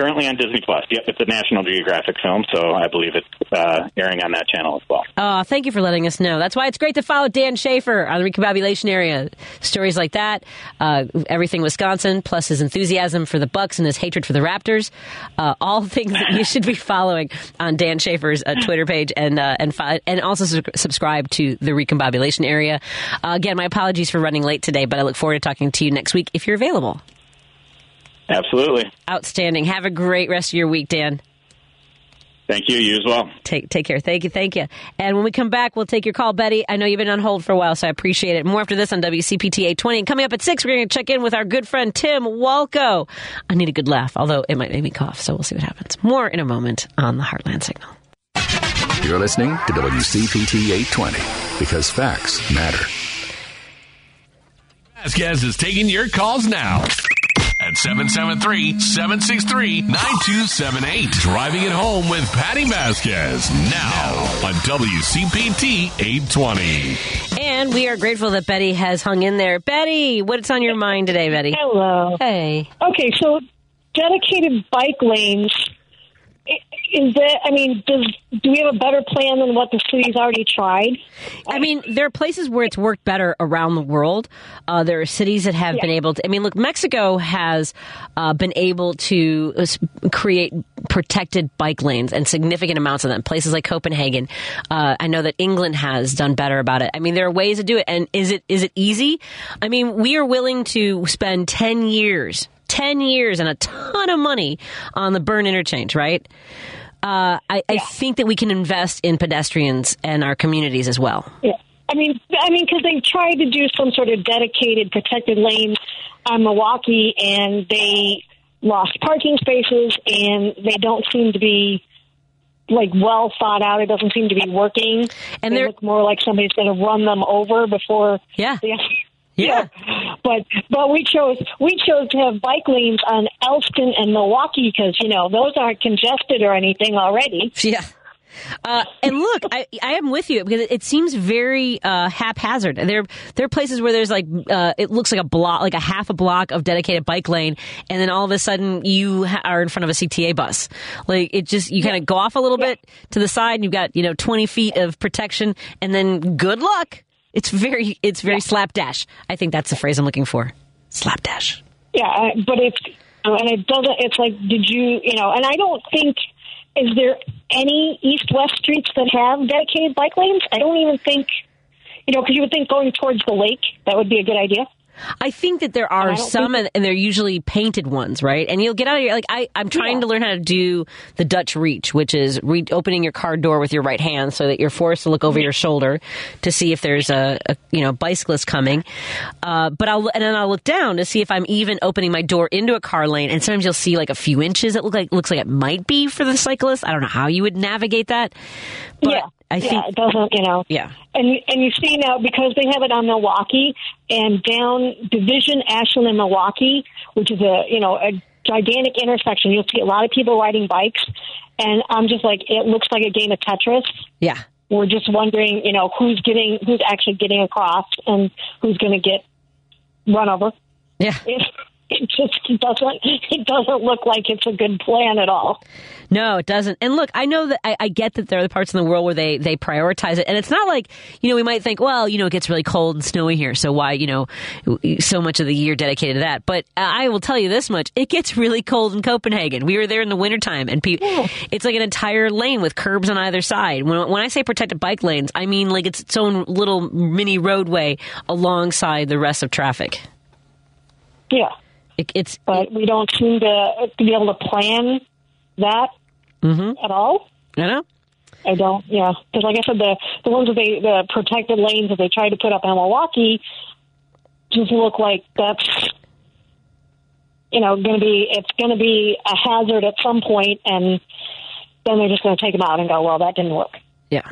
Currently on Disney Plus. Yep, it's a National Geographic film, so I believe it's uh, airing on that channel as well. Oh, thank you for letting us know. That's why it's great to follow Dan Shafer on the recombobulation area. Stories like that, uh, everything Wisconsin, plus his enthusiasm for the Bucks and his hatred for the Raptors, uh, all [laughs] things that you should be following on Dan Shafer's uh, Twitter page, and uh, and fi- and also su- subscribe to the recombobulation area. Uh, again, my apologies for running late today, but I look forward to talking to you next week if you're available. Absolutely. Outstanding. Have a great rest of your week, Dan. Thank you. You as well. Take take care. Thank you. Thank you. And when we come back, we'll take your call, Betty. I know you've been on hold for a while, so I appreciate it. More after this on WCPT 820. And coming up at 6, we're going to check in with our good friend Tim Walkoe. I need a good laugh, although it might make me cough, so we'll see what happens. More in a moment on the Heartland Signal. You're listening to WCPT 820 because facts matter. Vasquez is taking your calls now at 773-763-9278. Driving it home with Patti Vasquez now on WCPT 820. And we are grateful that Betty has hung in there. Betty, what's on your mind today, Betty? Hello. Hey. Okay, so dedicated bike lanes. Is that? I mean, does do we have a better plan than what the city's already tried? I mean, there are places where it's worked better around the world. Uh, there are cities that have been able to. I mean, look, Mexico has uh, been able to uh, create protected bike lanes and significant amounts of them. Places like Copenhagen. Uh, I know that England has done better about it. I mean, there are ways to do it. And is it is it easy? I mean, we are willing to spend ten years. 10 years and a ton of money on the Byrne interchange, right? Uh, I, I think that we can invest in pedestrians and our communities as well. Yeah. I mean, I mean, because they tried to do some sort of dedicated protected lane on Milwaukee, and they lost parking spaces, and they don't seem to be like well thought out. It doesn't seem to be working, and they look more like somebody's going to run them over before. Yeah. They, yeah. [laughs] But but we chose we chose to have bike lanes on Elston and Milwaukee because you know those aren't congested or anything already. Yeah. Uh, and look, I, I am with you because it, seems very uh, haphazard. There, there are places where there's like uh, it looks like a block, like a half a block of dedicated bike lane, and then all of a sudden you ha- are in front of a CTA bus. Like it just you kind of go off a little bit to the side, and you've got you know 20 feet of protection, and then good luck. It's very, it's very slapdash. I think that's the phrase I'm looking for. Slapdash. Yeah, but it's oh, and it doesn't. It's like, did you, you know? And I don't think is there any east-west streets that have dedicated bike lanes. I don't even think, you know, because you would think going towards the lake that would be a good idea. I think that there are some, and, and they're usually painted ones, right? And you'll get out of your like I, I'm trying to learn how to do the Dutch reach, which is re- opening your car door with your right hand so that you're forced to look over your shoulder to see if there's a, a you know bicyclist coming. Uh, but I'll and then I'll look down to see if I'm even opening my door into a car lane. And sometimes you'll see like a few inches. It look like looks like it might be for the cyclist. I don't know how you would navigate that. But yeah, I yeah, think it doesn't. You know. yeah. And and you see now because they have it on Milwaukee and down Division, Ashland, and Milwaukee, which is a you know a gigantic intersection. You'll see a lot of people riding bikes, and I'm just like, it looks like a game of Tetris. Yeah. We're just wondering, you know, who's getting who's actually getting across and who's going to get run over. Yeah. It, just doesn't it doesn't look like it's a good plan at all. No, it doesn't. And look, I know that I, I get that there are the parts in the world where they they prioritize it, and it's not like you know we might think, well, you know, it gets really cold and snowy here, so why you know so much of the year dedicated to that. But I will tell you this much: it gets really cold in Copenhagen. We were there in the wintertime, and pe- it's like an entire lane with curbs on either side. When when I say protected bike lanes, I mean like it's its own little mini roadway alongside the rest of traffic. Yeah. It, it's but we don't seem to, to be able to plan that Mm-hmm. at all. I know. I don't. Yeah, because like I said, the the ones that they the protected lanes that they tried to put up in Milwaukee just look like that's you know going to be it's going to be a hazard at some point, and then they're just going to take them out and go, well, that didn't work. Yeah.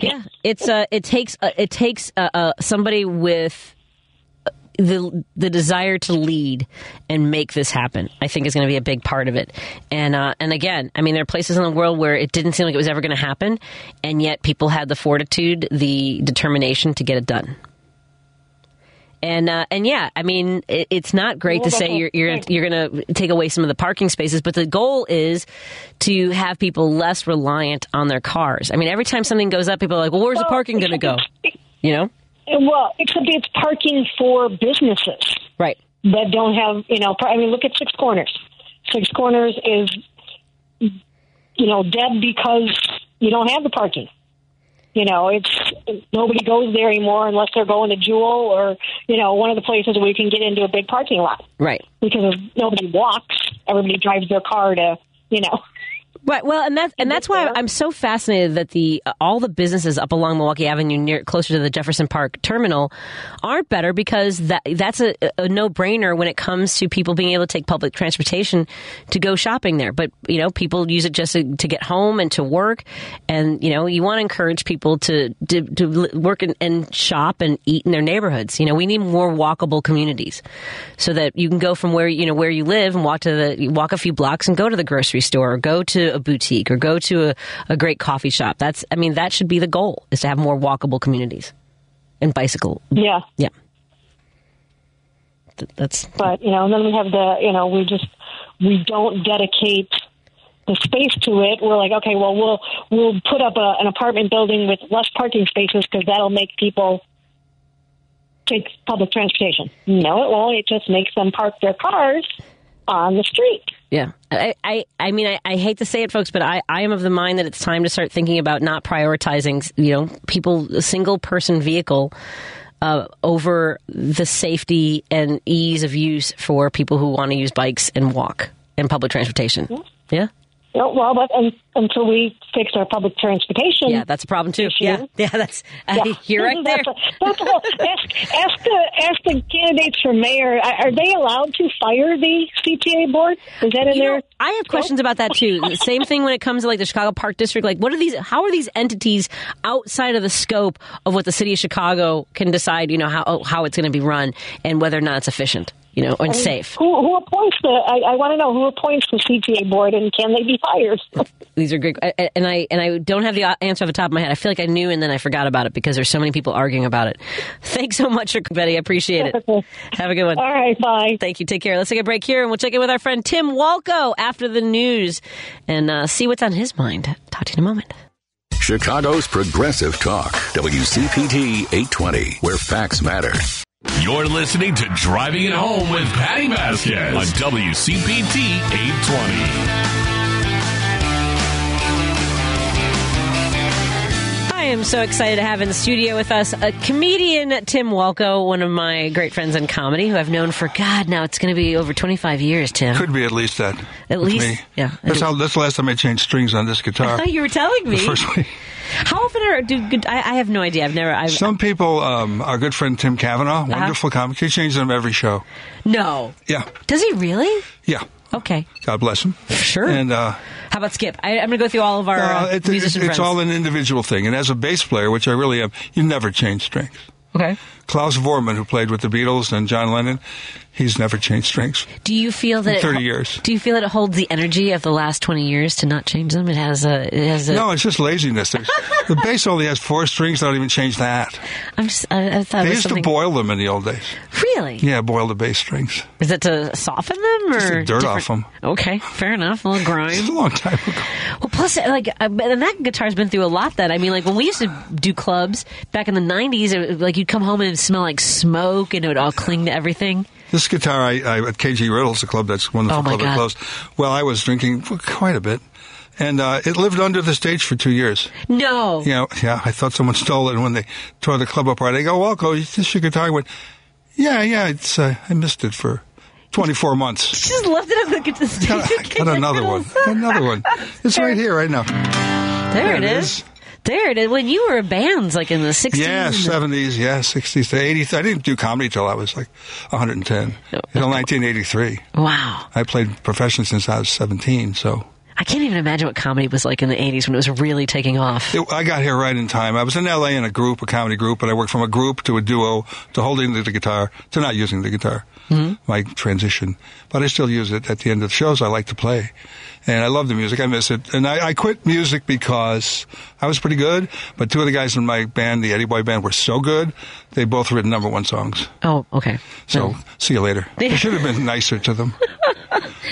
Yeah, it's uh, it takes uh, it takes uh, uh, somebody with the the desire to lead and make this happen. I think is going to be a big part of it. And uh, and again, I mean, there are places in the world where it didn't seem like it was ever going to happen, and yet people had the fortitude, the determination to get it done. And uh, and yeah, I mean, it, it's not great Well, to say you're you're you're going to take away some of the parking spaces, but the goal is to have people less reliant on their cars. I mean, every time something goes up, people are like, "Well, where's the parking going to go?" [laughs] You know, Well, except it's parking for businesses, right? That don't have you know. I mean, look at Six Corners. Six Corners is you know dead because you don't have the parking. You know, it's nobody goes there anymore unless they're going to Jewel or you know one of the places where you can get into a big parking lot right? because nobody walks. Everybody drives their car to you know. Right. Well, and that's and that's why I'm so fascinated that the all the businesses up along Milwaukee Avenue, near closer to the Jefferson Park terminal, aren't better because that that's a, a no brainer when it comes to people being able to take public transportation to go shopping there. But you know, people use it just to, to get home and to work, and you know, you want to encourage people to to, to work and, and shop and eat in their neighborhoods. You know, we need more walkable communities so that you can go from where you know where you live and walk to the walk a few blocks and go to the grocery store or go to a boutique or go to a, a great coffee shop. That's I mean that should be the goal is to have more walkable communities and bicycle. Yeah. Yeah. Th- That's But you know, and then we have the you know we just we don't dedicate the space to it. We're like, okay, well we'll we'll put up a, an apartment building with less parking spaces because that'll make people take public transportation. No, it won't. It just makes them park their cars on the street. Yeah. I, I, I mean, I, I hate to say it, folks, but I, I am of the mind that it's time to start thinking about not prioritizing, you know, people, a single person vehicle uh, over the safety and ease of use for people who want to use bikes and walk and public transportation. Yeah. No, well, but un until we fix our public transportation, Yeah, that's a problem too. Yeah. Yeah, that's, [laughs] you're right [laughs] there. That's, that's all. Ask, ask the ask the candidates for mayor. Are they allowed to fire the CTA board? Is that in You there? know, I have questions about that too. [laughs] Same thing when it comes to like the Chicago Park District. Like, what are these? How are these entities outside of the scope of what the city of Chicago can decide? You know how oh, how it's going to be run and whether or not it's efficient. You know, and mean, safe. Who, who appoints the? I, I want to know who appoints the CTA board, and can they be fired? These are great, and I and I don't have the answer off the top of my head. I feel like I knew, and then I forgot about it because there's so many people arguing about it. Thanks so much, Betty. I appreciate it. [laughs] Have a good one. All right, bye. Thank you. Take care. Let's take a break here, and we'll check in with our friend Tim Walkoe after the news and uh, see what's on his mind. Talk to you in a moment. Chicago's Progressive Talk, WCPT 820, where facts matter. You're listening to Driving It Home with Patti Vasquez on WCPT 820. Am so excited to have in the studio with us a comedian, Tim Walkoe, one of my great friends in comedy, who I've known for God now it's going to be over 25 years. Tim, Could be at least that. At least- me. yeah. That's how. That's the last time I changed strings on this I guitar. thought [laughs] you were telling me. The first week. How often are do good? I, I have no idea. I've never. I've, Some people, um, our good friend Tim Kavanaugh, Uh-huh. wonderful comic, he changes them every show. no. Yeah, Does he really? yeah. Okay. God bless him. Sure. And uh, How about Skip? I, I'm going to go through all of our uh, uh, it's, it's, musician it's all an individual thing. And as a bass player, which I really am, you never change strings. okay. Klaus Voormann, who played with the Beatles and John Lennon, he's never changed strings. Do you feel that it 30 ho- years. Do you feel that it holds the energy of the last 20 years to not change them? It has a. It has a. No, it's just laziness. [laughs] The bass only has four strings. I don't even change that. I'm just. I, I thought it They used to boil them in the old days. Really? Yeah, boil the bass strings. Is it to soften them or Just the dirt different- off them. Okay, fair enough. A little grime. [laughs] It's a long time ago. Well, plus, like, uh, and that guitar's been through a lot. That I mean, like when we used to do clubs back in the '90s, it, like you'd come home and smell like smoke, and it would all cling to everything. This guitar, I, I at KG Riddles, a club that's wonderful Oh, club that closed. Well, I was drinking quite a bit, and uh, it lived under the stage for two years. No. You know, yeah, I thought someone [laughs] stole it. And when they tore the club apart, they go, "Walkoe, is this your guitar?" I went, "Yeah, yeah, it's uh, I missed it for 24 months." Just left it on the stage. [laughs] Got, got another one. Got another one. It's right here, right now. There, There it it is. There it is. When you were in bands, like in the '60s. Yeah, seventies, yeah, sixties to eighties. I didn't do comedy till I was like 110. Until 1983. Wow. I played professionally since I was 17. So I can't even imagine what comedy was like in the '80s when it was really taking off. it, I got here right in time. I was in L.A. in a group, a comedy group, but I worked from a group to a duo to holding the, the guitar to not using the guitar. Mm-hmm. My transition, but I still use it at the end of the shows. I like to play, and I love the music. I miss it, and I, I quit music because I was pretty good, but two of the guys in my band, the Eddie Boy Band, were so good. They both written number one songs. Oh, okay. So see you later. I should have been [laughs] nicer to them.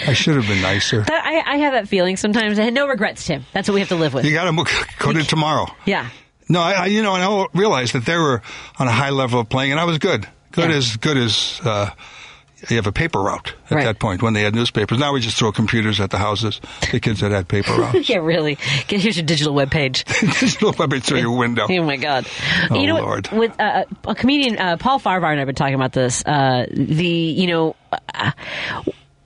I should have been nicer. That, I, I have that feeling sometimes. I had no regrets, Tim. That's what we have to live with. You got to go to tomorrow. Yeah. No, I, I you know, and I realized that they were on a high level of playing, and I was good. Good Yeah. as good as uh, you have a paper route at Right. that point when they had newspapers. Now we just throw computers at the houses. The kids that had paper [laughs] routes. yeah, really. Here's your digital web page. look up it through your window. [laughs] Oh my God! Oh, you know, what? Lord. with uh, a comedian, uh, Paul Farahvar and I've been talking about this. Uh, the you know, uh,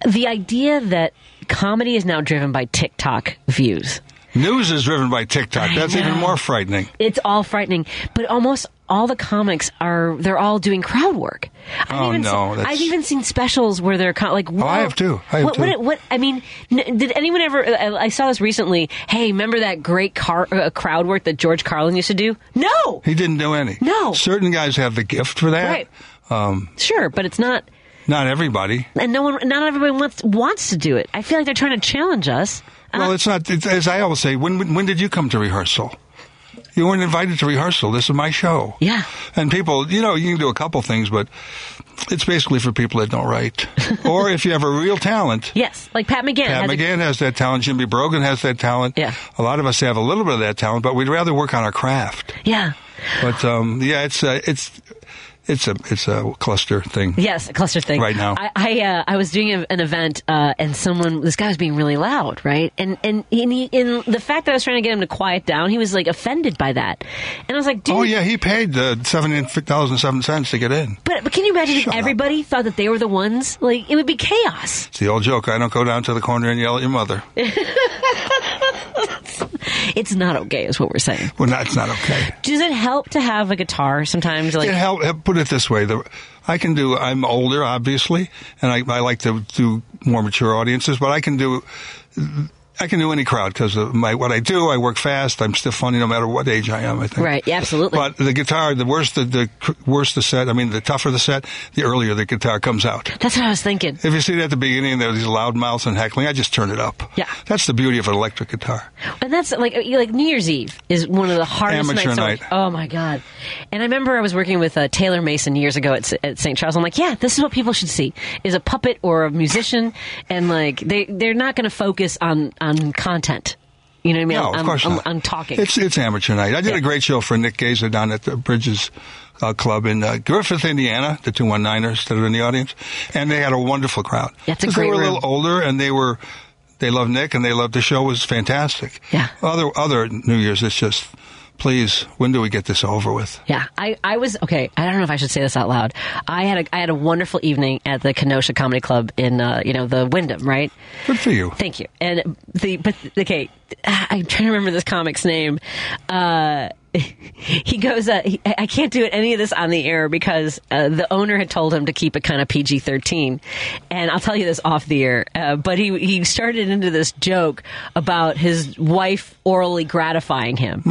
the idea that comedy is now driven by TikTok views. News is driven by TikTok. That's even more frightening. It's all frightening, but almost all the comics are they're all doing crowd work. I've Oh, even no, seen, I've even seen specials where they're like, Oh, I have too. I have what, too. What, what I mean, n- did anyone ever? I I saw this recently. Hey, remember that great car, uh, crowd work that George Carlin used to do? No, He didn't do any. No. Certain guys have the gift for that. Right. Um, sure, but it's not. not everybody. And no one, not everybody wants wants to do it. I feel like they're trying to challenge us. Well, it's not. It's, as I always say, when, when when did you come to rehearsal? You weren't invited to rehearsal. This is my show. Yeah. And people, you know, you can do a couple things, but it's basically for people that don't write. [laughs] or if you have a real talent. Yes, like Pat McGann. Pat has a- McGann has that talent. Jimmy Brogan has that talent. Yeah. A lot of us have a little bit of that talent, but we'd rather work on our craft. yeah. But um, yeah, it's uh, it's it's a it's a cluster thing. Yes, a cluster thing. Right now. I I, uh, I was doing a, an event uh, and someone this guy was being really loud, right? And and in in the fact that I was trying to get him to quiet down, he was like offended by that. And I was like, dude. Oh yeah, he paid uh, seven thousand seven cents to get in. But, but can you imagine if Shut up. everybody thought that they were the ones? Like it would be chaos. It's the old joke. I don't go down to the corner and yell at your mother. [laughs] It's not okay, is what we're saying. Well, that's not okay. Does it help to have a guitar sometimes? Like it help, put it this way: the, I can do. I'm older, obviously, and I, I like to do more mature audiences. But I can do. I can do any crowd because of my what I do. I work fast. I'm still funny no matter what age I am. I think. right? Yeah, absolutely. But the guitar, the worse the, the worse the set. I mean, the tougher the set, the earlier the guitar comes out. That's what I was thinking. If you see it at the beginning, there are these loud mouths and heckling. I just turn it up. Yeah. That's the beauty of an electric guitar. And that's like like New Year's Eve is one of the hardest Amateur nights. night. Oh my god! And I remember I was working with uh, Taylor Mason years ago at, at St. Charles. I'm like, yeah, this is what people should see: is a puppet or a musician, and like they they're not going to focus on on content. You know what I mean? No, on, of course on, not. on talking. It's it's amateur night. I did Yeah. a great show for Nick Gazer down at the Bridges uh, Club in uh, Griffith, Indiana. The two one niners that are in the audience, and they had a wonderful crowd. That's a great They were a little older, and they were they loved Nick, and they loved the show. It was fantastic. Yeah. Other other New Year's, it's just please, when do we get this over with? Yeah, I, I was okay. I don't know if I should say this out loud. I had a I had a wonderful evening at the Kenosha Comedy Club in uh, you know the Wyndham, right? Good for you. Thank you. And the but okay, I'm trying to remember this comic's name. Uh, [laughs] he goes, uh, he, I can't do any of this on the air because uh, the owner had told him to keep it kind of PG 13. And I'll tell you this off the air. Uh, but he, he started into this joke about his wife orally gratifying him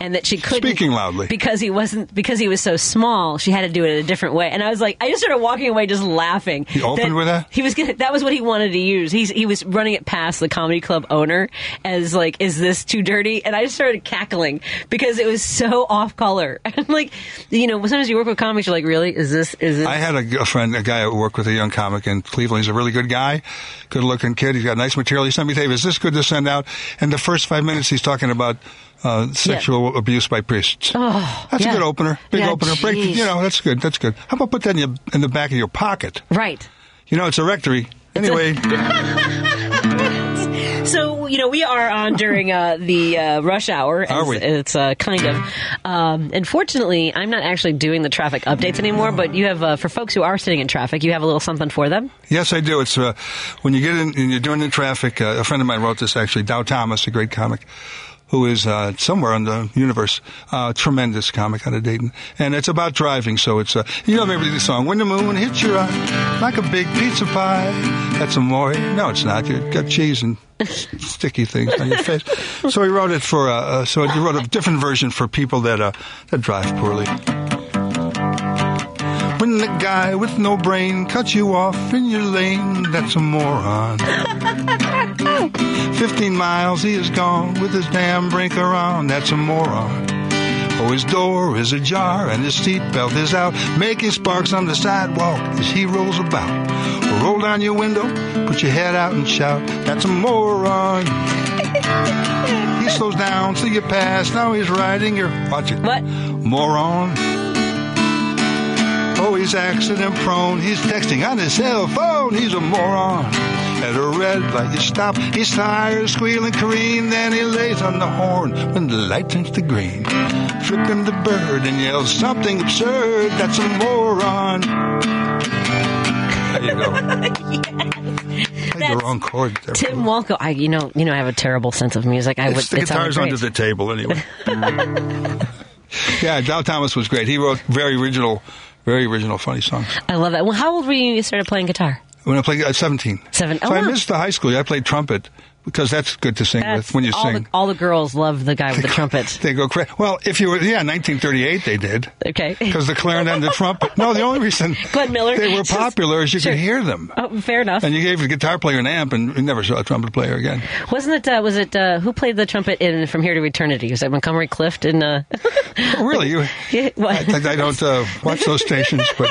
and that she couldn't. Mm-hmm. Speaking loudly. Because he wasn't, because he was so small, she had to do it a different way. And I was like, I just started walking away just laughing. He opened with that? He was gonna, that was what he wanted to use. He's, he was running it past the comedy club owner as like, is this too dirty? And I just started cackling because it was so off color. [laughs] And like, you know, sometimes you work with comics, you're like, really? Is this, is this? I had a, a friend, a guy who worked with a young comic in Cleveland. He's a really good guy, good looking kid. He's got nice material. He sent me, Dave, is this good to send out? And the first five minutes he's talking about uh, sexual abuse by priests. Oh, That's yeah. a good opener. Big Yeah, opener. Break, you know, that's good. That's good. How about put that in, your, in the back of your pocket? Right. You know, it's a rectory. Anyway, [laughs] [laughs] So you know we are on during uh, the uh, rush hour. Are we? It's uh, kind of. Um, unfortunately, I'm not actually doing the traffic updates anymore. But you have uh, for folks who are sitting in traffic, you have a little something for them. Yes, I do. It's uh, when you get in and you're doing the traffic. Uh, a friend of mine wrote this actually. Dow Thomas, a great comic, who is uh, somewhere in the universe, uh, tremendous comic out of Dayton, and it's about driving. So it's uh, you know maybe the song "When the Moon Hits Your Eye Like a Big Pizza Pie." That's amore. No, it's not. You've got cheese and [laughs] sticky things on your face. So he wrote it for. Uh, uh, so he wrote a different version for people that uh, that drive poorly. When the guy with no brain cuts you off in your lane, that's a moron. [laughs] Fifteen miles he is gone with his damn brinker on, that's a moron. Oh, his door is ajar and his seatbelt is out, making sparks on the sidewalk as he rolls about. Roll down your window, put your head out and shout, that's a moron. he slows down so you pass, now he's riding your, watch it. What? Moron. Oh, he's accident prone. He's texting on his cell phone. He's a moron. At a red light, you stop. His tires squeal and careen. Then he lays on the horn when the light turns to green. Flip him the bird and yells something absurd. That's a moron. There you go. [laughs] Played the wrong chord there. Tim Walkoe, I you know you know I have a terrible sense of music. I would. It's the it guitar's under the table anyway. [laughs] [laughs] yeah, Dow Thomas was great. He wrote very original, very original, funny songs. I love that. Well, how old were you when you started playing guitar? When I played at 17. Seven. So oh, I missed the high school. I played trumpet because that's good to sing That's with when you all sing. The, all the girls love the guy with the trumpet. They go [laughs] crazy. Well, if you were, yeah, 1938 they did. Okay. [laughs] Because the clarinet and the trumpet. No, the only reason [laughs] Glenn Miller. they were popular is you Sure. could hear them. Oh, fair enough. And you gave the guitar player an amp, and you never saw a trumpet player again. Wasn't it? Uh, was it uh, who played the trumpet in From Here to Eternity? Was that Montgomery Clift? And uh, Oh, really? You, Yeah? I, I don't uh, watch those stations, but.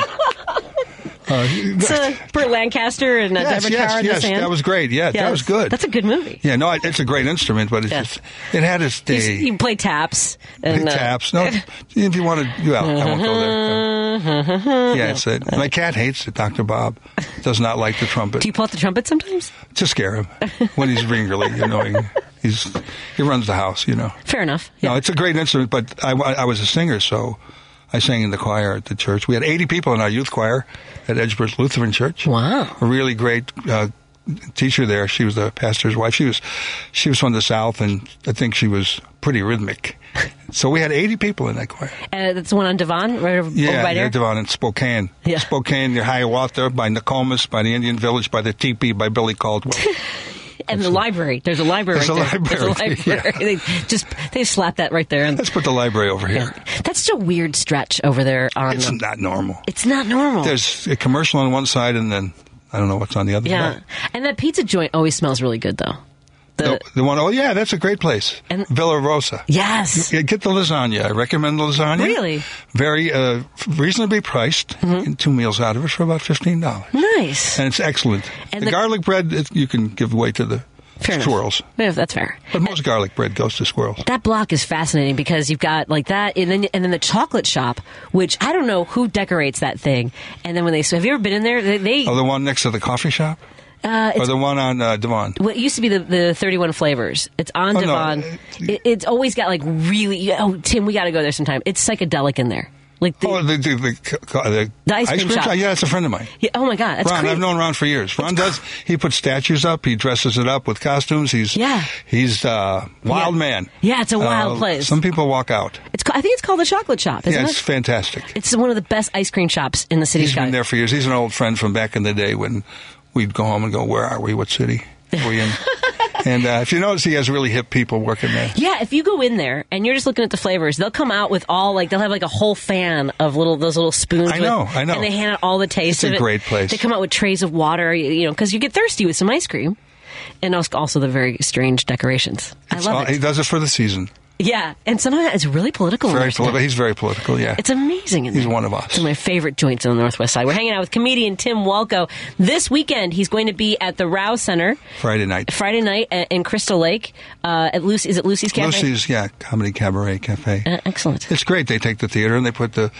Uh, uh, Burt Lancaster and uh, yes, Deborah yes, Kerr yes, Sand. that was great. Yeah, that was good. That's a good movie. yeah, no, it's a great instrument, but it's Yes. just it had its day. You play taps and Play uh, taps. No, [laughs] if you want to, well, I won't go there. [laughs] Yeah, it's it. My cat hates it. Doctor Bob does not like the trumpet. Do you pull out the trumpet sometimes? to scare him when he's being really annoying. He's he runs the house, you know. Fair enough. No, it's a great instrument, but I, I was a singer, so I sang in the choir at the church. We had 80 people in our youth choir at Edgeworth Lutheran Church. Wow. A really great uh, teacher there. She was the pastor's wife. She was she was from the South, and I think she was pretty rhythmic. So we had 80 people in that choir. Uh, that's the one on Devon, right over Yeah, by near. Devon in Spokane. Yeah. Spokane, near Hiawatha, by Nokomis, by the Indian Village, by the teepee, by Billy Caldwell. [laughs] and the library. There's a library There's right a there. library, There's a library. [laughs] [laughs] They just they slap that right there. And Let's put the library over here. that's such a weird stretch over there on It's the. not normal. It's not normal. There's a commercial on one side, and then I don't know what's on the other yeah, side. and that pizza joint always smells really good though. The, The, the one, oh yeah, that's a great place. And- Villa Rosa. yes, get the lasagna. I recommend the lasagna. Really? Mm-hmm. Very uh, reasonably priced. And two meals out of it for about fifteen dollars, nice. and it's excellent. And the, the- garlic bread it, you can give away to the Fair squirrels, Yeah, that's fair. but most garlic bread goes to squirrels. That block is fascinating because you've got like that, and then and then the chocolate shop, which I don't know who decorates that thing. And then when they say, have you ever been in there? They, they Oh, the one next to the coffee shop. Uh, or the one on uh, Devon? what used to be the, the 31 flavors. It's on Oh, no. Devon. It, it's always got like really. Oh, Tim, we got to go there sometime. It's psychedelic in there. Like the, oh, the, the, the, the, The ice cream shop. Yeah, it's a friend of mine. Yeah, oh my god, that's Ron, crazy. I've known Ron for years. Ron does. He puts statues up. He dresses it up with costumes. He's Yeah. He's uh, wild Yeah. man. Yeah, it's a wild Uh, place. Some people walk out. It's I think it's called the Chocolate Shop, isn't yeah, it? it's fantastic. It's one of the best ice cream shops in the city. He's been there for years. He's an old friend from back in the day when we'd go home and go, "Where are we? What city are we in?" [laughs] and uh, if you notice, he has really hip people working there. Yeah, if you go in there and you're just looking at the flavors, they'll come out with all like they'll have like a whole fan of little those little spoons. I know, with- I know. And they hand out all the taste It's a it. great place. They come out with trays of water, you you know, because you get thirsty with some ice cream, and also- the very strange decorations. I love all- it. He does it for the season. Yeah, and some of that is really political. Very political. He's very political. Yeah, It's amazing. In He's one of us. It's one of my favorite joints on the Northwest Side. We're hanging out with comedian Tim Walkoe This weekend, he's going to be at the Raue Center Friday night. Friday night in Crystal Lake uh, at Lucy. Is it Lucy's Cafe? Lucy's, yeah, comedy cabaret cafe. Uh, excellent. It's great. They take the theater and they put the,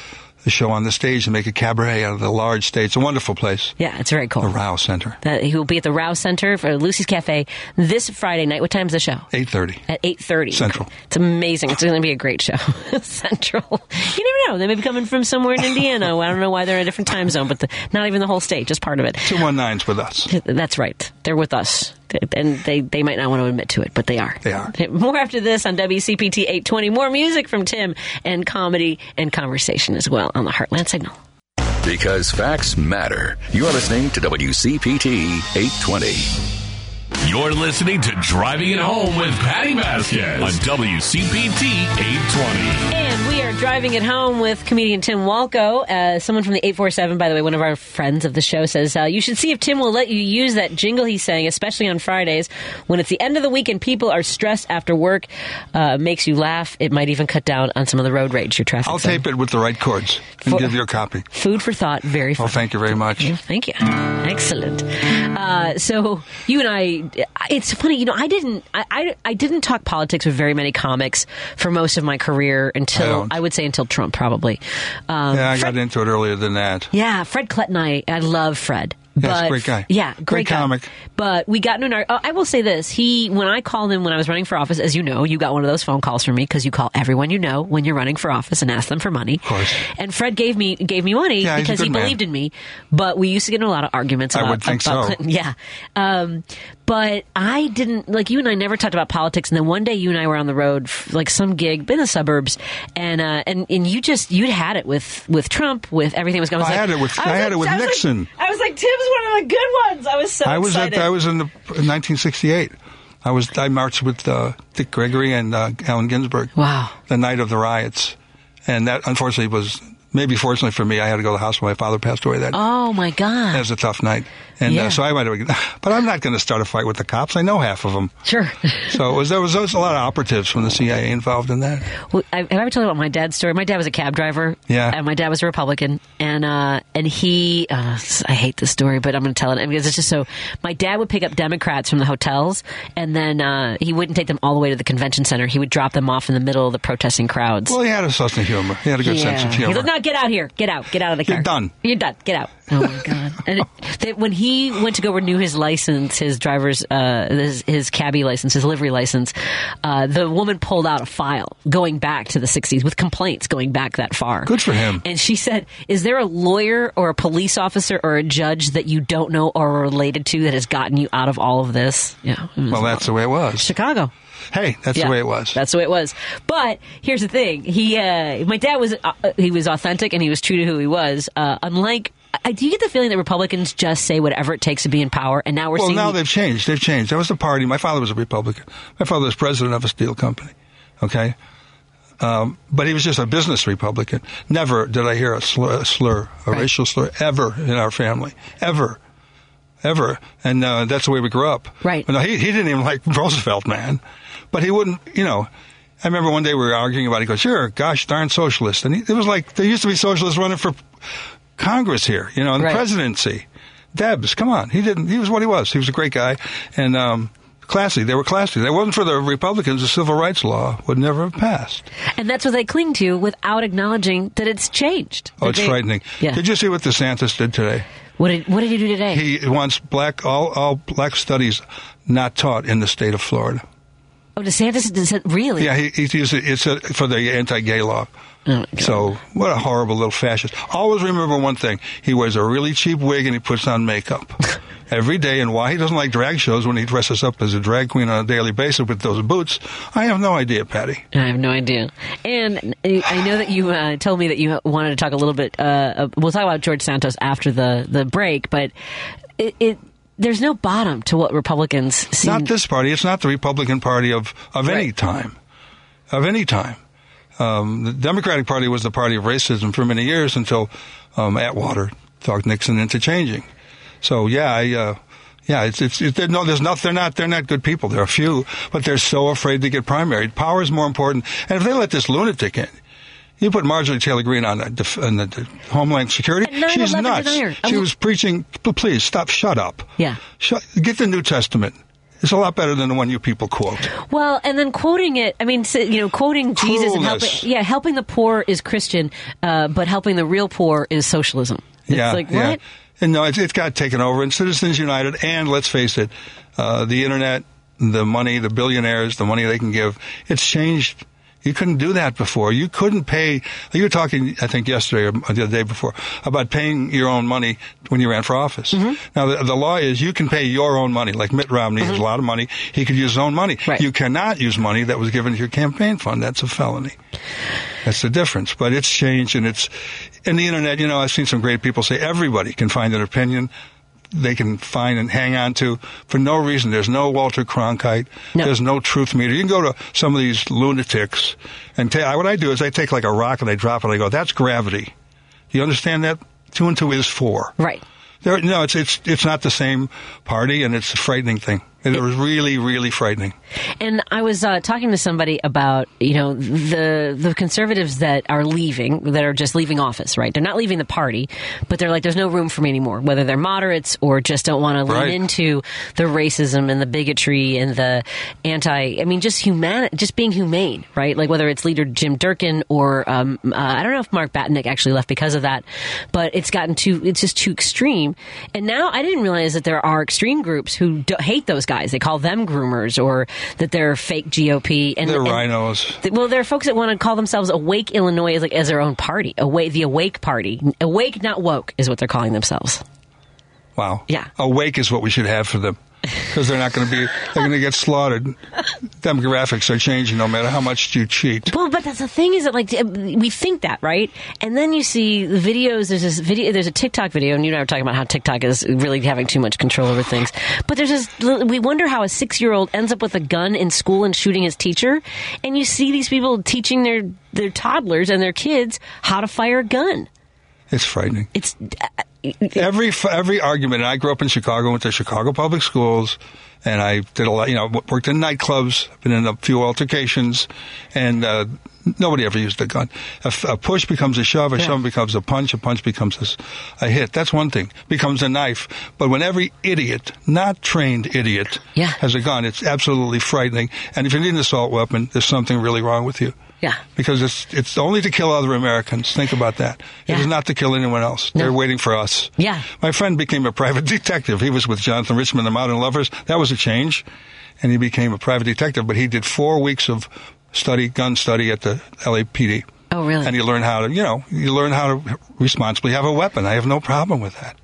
the show on the stage and make a cabaret out of the large stage. It's a wonderful place. Yeah, it's very cool. The Raue Center. That he will be at the Raue Center for Lucy's Cafe this Friday night. What time's the show? Eight thirty. At eight thirty. Central. It's amazing. It's going to be a great show. [laughs] Central. You never know. They may be coming from somewhere in Indiana. I don't know why they're in a different time zone, but the, not even the whole state, just part of it. Two one nines with us. That's right. They're with us. And they, they might not want to admit to it, but they are. They are. [laughs] More after this on WCPT 820. More music from Tim and comedy and conversation as well on the Heartland Signal. Because facts matter. You're listening to WCPT 820. You're listening to Driving It Home with Patti Vasquez on WCPT 820. And we are driving it home with comedian Tim Walkoe. Uh, someone from the 847, by the way, one of our friends of the show says, uh, You should see if Tim will let you use that jingle he's saying, especially on Fridays when it's the end of the week and people are stressed after work. Uh, makes you laugh. It might even cut down on some of the road rage your traffic. I'll zone. tape it with the right chords and For- give you a copy. Food for thought. Very fun. Well, thank you very much. Thank you. Excellent. Uh, so you and I, it's funny, you know, I didn't, I, I, I didn't talk politics with very many comics for most of my career until don't. I, would say until Trump, probably. Um, yeah, I Fred, got into it earlier than that. yeah, Fred Klett and I, I love Fred. Yeah, he's a but great guy. Yeah, great, Great guy. comic. But we got into an ar- oh, I will say this: he, when I called him when I was running for office, as you know, you got one of those phone calls from me because you call everyone you know when you're running for office and ask them for money. Of course. And Fred gave me gave me money Yeah, because he man. believed in me. But we used to get in a lot of arguments. I About, would think about so. Clinton. Yeah. Um, but I didn't like you and I never talked about politics. And then one day you and I were on the road, like some gig in the suburbs, and uh, and and you just you'd had it with with Trump, with everything that was going. I was had like- it with- was I had like- it with I was like- Nixon. I was like, Tim's one of the good ones. I was so I was excited. at I was in the in 1968. I was I marched with uh, Dick Gregory and uh, Allen Ginsberg. Wow. The night of the riots, and that unfortunately was maybe fortunately for me. I had to go to the hospital. My father passed away that. Night. Oh my god! It was a tough night, and Yeah. uh, so I might have. [sighs] But I'm not going to start a fight with the cops. I know half of them. Sure. [laughs] So it was there was, there was a lot of operatives from the CIA involved in that. Well, I, have I ever told you about my dad's story? My dad was a cab driver. Yeah. And my dad was a Republican, and uh, and he, uh, I hate this story, but I'm going to tell it because it's just so. My dad would pick up Democrats from the hotels, and then uh, he wouldn't take them all the way to the convention center. He would drop them off in the middle of the protesting crowds. Well, he had a sense of humor. He had a good sense of He humor. said, "No, get out here, get out, get out of the car. You're done. You're done. Get out." Oh my god! [laughs] And it, that when he went to go renew his license, his driver's, uh, his, his cabbie license, his livery license, uh, the woman pulled out a file going back to the '60s with complaints going back that far. Good for him. And she said, "Is there a lawyer or a police officer or a judge that you don't know or are related to that has gotten you out of all of this?" Yeah. Well, that's the way it was. Chicago. Hey, that's Yeah, the way it was. That's the way it was. But here's the thing: he, uh, my dad was, uh, he was authentic and he was true to who he was. Uh, unlike, I, do you get the feeling that Republicans just say whatever it takes to be in power? And now we're well, seeing. now the- they've changed. They've changed. That was the party. My father was a Republican. My father was president of a steel company. Okay. Um, but he was just a business Republican. Never did I hear a slur, a, slur, a racial slur, ever in our family. Ever. Ever. And uh, that's the way we grew up. Right. But no, he, he didn't even like Roosevelt, man. But he wouldn't, you know. I remember one day we were arguing about it. He goes, You're a gosh darn socialist. And he, it was like, there used to be socialists running for Congress here, you know, and Right. the presidency. Debs, come on. He didn't, he was what he was. He was a great guy. And, um, classy. They were classy. It wasn't for the Republicans, the civil rights law would never have passed. and that's what they cling to without acknowledging that it's changed. Oh, it's they- frightening. Yeah. Did you see what DeSantis did today? What did What did he do today? He wants black all all black studies not taught in the state of Florida. oh, DeSantis does it really? Yeah, he, he's it's a, for the anti-gay law. Oh, so what a horrible little fascist! Always remember one thing: he wears a really cheap wig and he puts on makeup [laughs] every day. And why he doesn't like drag shows when he dresses up as a drag queen on a daily basis with those boots, I have no idea, Patti. I have no idea. And I know that you uh, told me that you wanted to talk a little bit. Uh, uh, we'll talk about George Santos after the the break, but it. it there's no bottom to what Republicans seem. Not this party. It's not the Republican Party of of any time, of any time. Um, the Democratic Party was the party of racism for many years until um, Atwater talked Nixon into changing. So yeah, I, uh, yeah, it's it's, it's no, there's not they're not they're not good people. There are a few, but they're so afraid to get primaried. Power is more important, and if they let this lunatic in. You put Marjorie Taylor Greene on the, def- on the, the Homeland Security. She's nuts. She was preaching. Please stop. Shut up. Yeah. Shut, get the New Testament. It's a lot better than the one you people quote. Well, and then quoting it, I mean, you know, quoting Jesus and helping, yeah, helping the poor is Christian, uh, but helping the real poor is socialism. It's yeah, like, yeah. And no, it's, it's got taken over. And Citizens United, and let's face it, uh, the internet, the money, the billionaires, the money they can give, it's changed. You couldn't do that before. You couldn't pay. You were talking, I think, yesterday or the other day before about paying your own money when you ran for office. Mm-hmm. Now, the, the law is you can pay your own money. Like Mitt Romney Mm-hmm. has a lot of money. He could use his own money. You cannot use money that was given to your campaign fund. That's a felony. That's the difference. But it's changed and it's, in the internet, you know, I've seen some great people say everybody can find an opinion they can find and hang on to for no reason. There's no Walter Cronkite. There's no truth meter. You can go to some of these lunatics and ta- what I do is I take like a rock and I drop it and I go, that's gravity. Do you understand that? Two and two is four. Right. There, no, it's, it's, it's not the same party and it's a frightening thing. It was really, really frightening. And I was uh, talking to somebody about you know the the conservatives that are leaving, that are just leaving office, right? They're not leaving the party, but they're like, there's no room for me anymore. Whether they're moderates or just don't want to Right. lean into the racism and the bigotry and the anti. I mean, just human, just being humane, right? Like whether it's leader Jim Durkin or um, uh, I don't know if Mark Batinick actually left because of that, but it's gotten too. It's just too extreme. And now I didn't realize that there are extreme groups who do, hate those guys. They call them groomers, or that they're fake GOP. And They're and- rhinos. th- well, there are folks that want to call themselves Awake Illinois as like as their own party. Awake, the Awake Party. Awake, not woke, is what they're calling themselves. Wow. Yeah. Awake is what we should have for them. Because they're not going to be, they're going to get slaughtered. Demographics are changing no matter how much you cheat. Well, but that's the thing is that like we think that right, and then you see the videos. There's this video. There's a TikTok video, and you and I were talking about how TikTok is really having too much control over things. But there's this. We wonder how a six year old ends up with a gun in school and shooting his teacher, and you see these people teaching their their toddlers and their kids how to fire a gun. It's frightening. It's every every argument. And I grew up in Chicago, went to Chicago public schools, and I did a lot. You know, worked in nightclubs, been in a few altercations, and uh, nobody ever used a gun. A push becomes a shove, a shove becomes a punch, a punch becomes a hit. That's one thing. Becomes a knife. But when every idiot, not trained idiot, has a gun, it's absolutely frightening. And if you need an assault weapon, there's something really wrong with you. Yeah. Because it's it's only to kill other Americans. Think about that. It is not to kill anyone else. They're waiting for us. Yeah. My friend became a private [laughs] detective. He was with Jonathan Richman, the Modern Lovers. That was a change. And he became a private detective, but he did four weeks of study, gun study at the LAPD. Oh, really? And you learn how to, you know, you learn how to responsibly have a weapon. I have no problem with that.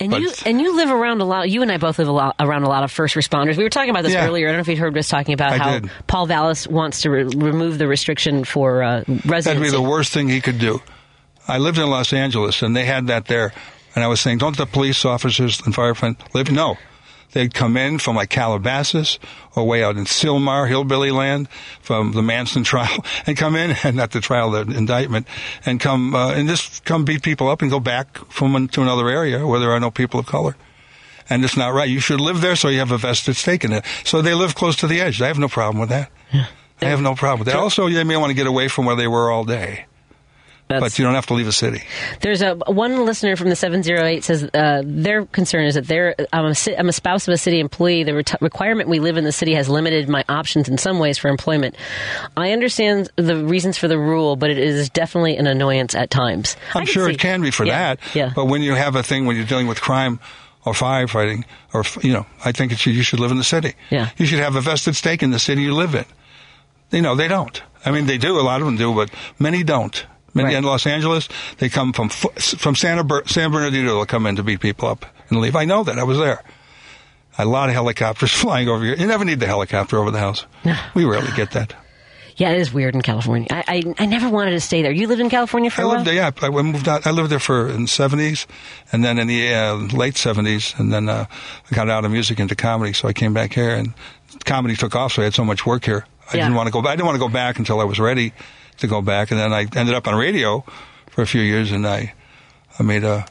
And But- you and you live around a lot. You and I both live a lot around a lot of first responders. We were talking about this Yeah. earlier. I don't know if you'd heard us talking about I how did. Paul Vallas wants to re- remove the restriction for uh, residency. That'd be the worst thing he could do. I lived in Los Angeles, and they had that there. And I was saying, don't the police officers and firemen live? No. They'd come in from like Calabasas or way out in Sylmar, hillbilly land, from the Manson [laughs] trial, and come in, and not the trial, the indictment, and come uh, and just come beat people up and go back from one to another area where there are no people of color. And it's not right. You should live there so you have a vested stake in it. So they live close to the edge. I have no problem with that. I have no problem with that. Also, they may want to get away from where they were all day. But you don't have to leave a city. There's a one listener from the 708 says uh, their concern is that they're I'm a, I'm a spouse of a city employee. The ret- requirement we live in the city has limited my options in some ways for employment. I understand the reasons for the rule, but it is definitely an annoyance at times. I'm sure see- it can be for Yeah, that. Yeah. But when you have a thing when you're dealing with crime or firefighting, or you know, I think should, you should live in the city. Yeah. You should have a vested stake in the city you live in. You know, they don't. I mean, they do. A lot of them do, but many don't. Many in Los Angeles, they come from from Santa Ber- San Bernardino. They'll come in to beat people up and leave. I know that. I was there. A lot of helicopters [laughs] flying over here. You never need the helicopter over the house. We rarely get that. Yeah, it is weird in California. I, I I never wanted to stay there. You lived in California for I a while. I lived there. Yeah, I moved out. I lived there for in the seventies, and then in the uh, late seventies, and then uh, I got out of music into comedy. So I came back here, and comedy took off. So I had so much work here. I Yeah. didn't want to go. back. I didn't want to go back until I was ready to go back, and then I ended up on radio for a few years, and I I made a.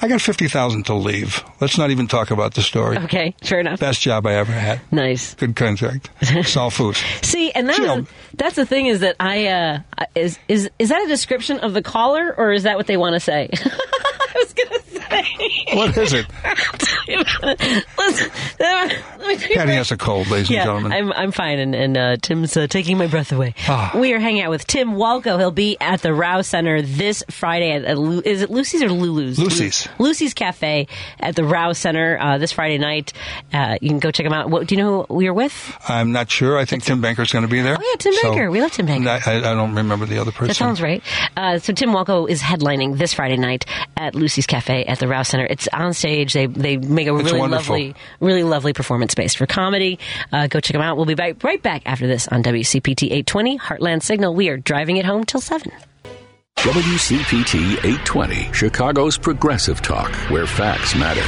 I got fifty thousand to leave. Let's not even talk about the story. Okay, sure enough. Best job I ever had. Nice. Good contract. Sell foods. [laughs] See, and that You know- that's the thing is that I uh, is is is that a description of the caller or is that what they want to say? [laughs] I was gonna say. [laughs] What is it? Listen, let me tell you Patti has a cold, ladies yeah, and gentlemen. I'm I'm fine, and, and uh, Tim's uh, taking my breath away. Ah. We are hanging out with Tim Walkoe. He'll be at the Raue Center this Friday at, at Lu- is it Lucy's or Lulu's? Lucy's. Lu- Lucy's Cafe at the Raue Center uh, this Friday night. Uh, you can go check him out. What, do you know who we are with? I'm not sure. I think Tim Banker's going to be there. Oh yeah, Tim So- Baker. we love Tim Banker. I, I I don't remember the other person. That sounds right. Uh, so Tim Walkoe is headlining this Friday night at Lucy's Cafe at the Raue Center. It's on stage. They they make a It's really wonderful. lovely, really lovely performance space for comedy. Uh, go check them out. We'll be back right back after this on WCPT 820 Heartland Signal. We are driving it home till seven. WCPT 820, Chicago's progressive talk, where facts matter.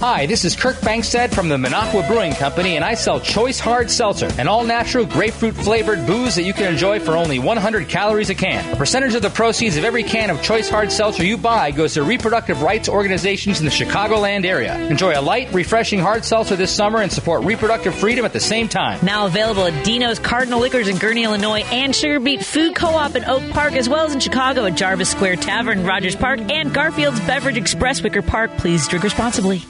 Hi, this is Kirk Bangstad from the Minocqua Brewing Company, and I sell Choice Hard Seltzer, an all natural grapefruit flavored booze that you can enjoy for only 100 calories a can. A percentage of the proceeds of every can of Choice Hard Seltzer you buy goes to reproductive rights organizations in the Chicagoland area. Enjoy a light, refreshing hard seltzer this summer and support reproductive freedom at the same time. Now available at Dino's Cardinal Liquors in Gurnee, Illinois, and Sugar Beet Food Co-op in Oak Park, as well as in Chicago at Jarvis Square Tavern, Rogers Park, and Garfield's Beverage Express, Wicker Park. Please drink responsibly.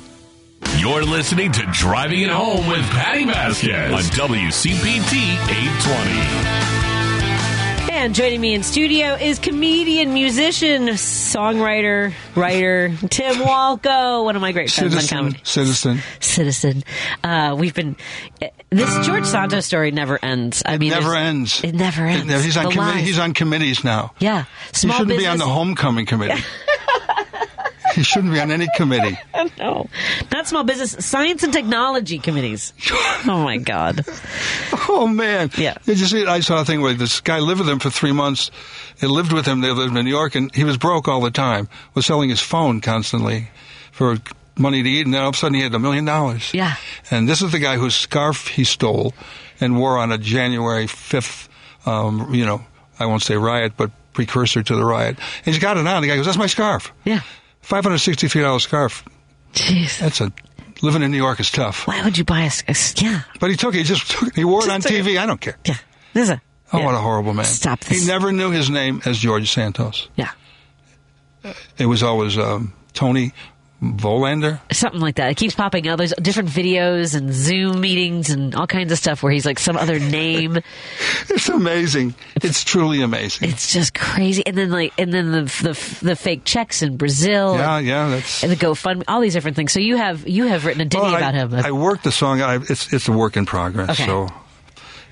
You're listening to Driving It Home with Patti Vasquez on WCPT 820. And joining me in studio is comedian, musician, songwriter, writer Tim Walkoe, one of my great friends on Citizen, comedy. citizen. Citizen. Uh, we've been. uh, This George Santos story never ends. I mean, never ends. It never ends. He's on The committee, he's on committees now. Yeah, he shouldn't be on the homecoming committee. [laughs] [laughs] he shouldn't be on any committee. [laughs] no, not small business, science and technology committees. [laughs] Oh my God. Oh man! Yeah. Did you see? I saw a thing where this guy lived with him for three months. He lived with him. They lived in New York, and he was broke all the time. Was selling his phone constantly for money to eat, and then all of a sudden he had a million dollars. Yeah. And this is the guy whose scarf he stole and wore on a January fifth. Um, you know, I won't say riot, but precursor to the riot. And he's got it on. The guy goes, "That's my scarf." Yeah. Five hundred sixty-three dollars scarf. Jeez. That's a living in New York is tough. Why would you buy a? a yeah. But he took it. He just took it. He wore it on took it. TV. I don't care. Yeah. This is a. Oh, yeah. what a horrible man. Stop this. He never knew his name as George Santos. Yeah. It was always um, Tony Volander. Something like that. It keeps popping up. There's different videos and Zoom meetings and all kinds of stuff where he's like some other name. [laughs] It's amazing. It's truly amazing. It's just crazy. And then like, and then the the, the fake checks in Brazil. yeah, and, yeah, that's. and the GoFundMe, all these different things. So you have you have written a ditty Well, I, about him. I worked the song. I, it's it's a work in progress. Okay. So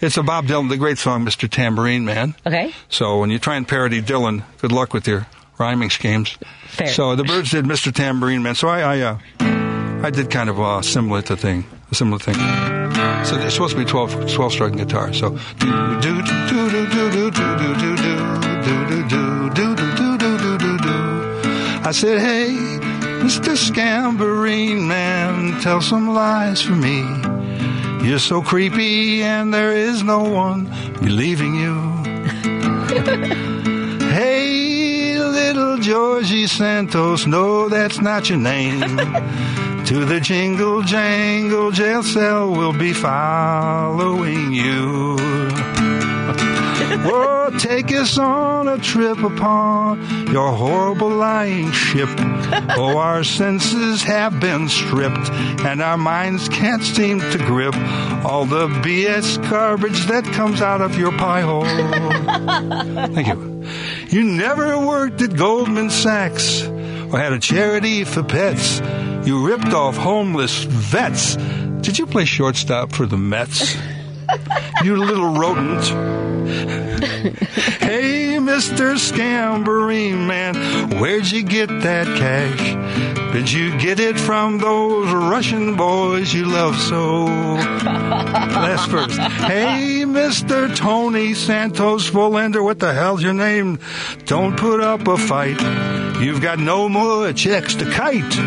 it's a Bob Dylan, the great song, Mr. Tambourine Man. okay. So when you try and parody Dylan, good luck with your rhyming schemes. Fair. So the Byrds did Mr. Tambourine Man. So I I, uh, I did kind of a similar to thing, a similar thing. So it's supposed to be 12, 12 string guitar. So do do do do do do do do do do do do do do do do do do do. I said, hey, Mr. Scamborine Man, tell some lies for me. You're so creepy and there is no one believing you. Hey, little Georgie Santos, no, that's not your name. [laughs] to the jingle jangle jail cell, we'll be following you. [laughs] well, take us on a trip upon your horrible lying ship. Oh, our senses have been stripped, and our minds can't seem to grip all the BS garbage that comes out of your pie hole. [laughs] Thank you. You never worked at Goldman Sachs or had a charity for pets. You ripped off homeless vets. Did you play shortstop for the Mets? you little rodent. hey, Mr. Scamboree man, where'd you get that cash? Did you get it from those Russian boys you love so? Last verse. Hey, Mr. Tony Santos Volender, what the hell's your name? Don't put up a fight. You've got no more checks to kite,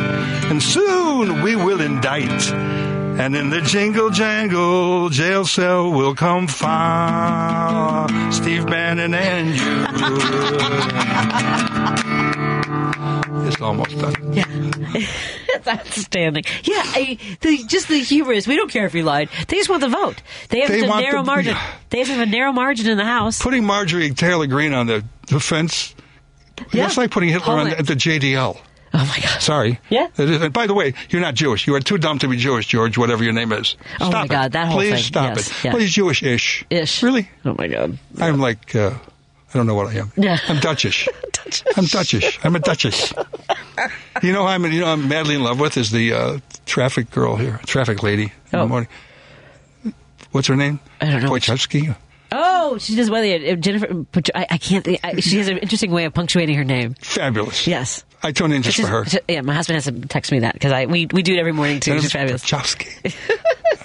and soon we will indict. And in the jingle jangle jail cell will come find Steve Bannon and you. [laughs] it's almost done. Yeah. [laughs] [laughs] That's outstanding. Yeah, I, the, just the humor is we don't care if you lied. They just want the vote. They have They a narrow the- margin. They have a narrow margin in the House. Putting Marjorie Taylor Greene on the, the fence, Yeah. that's like putting Hitler on the, at the JDL. Oh my God. Sorry. Yeah. And by the way, you're not Jewish. You are too dumb to be Jewish, George, whatever your name is. Oh Stop my it. God, that whole Please thing. stop Yes, it. yeah. Please Jewish-ish. Ish. Really? Oh my God. I'm like, uh, I don't know what I am. Yeah. I'm [laughs] Dutchish. I'm Dutchish. I'm a Dutchish. You know who I'm, you know, I'm madly in love with is the uh, traffic girl here, traffic lady in Oh. the morning. What's her name? I don't know. Wojciechowski. Oh, she does well. Jennifer, I, I can't. think- I, she has an interesting way of punctuating her name. Fabulous. Yes. I tune in just Which for her. Yeah, my husband has to text me that because I we, we do it every morning too. She's fabulous. I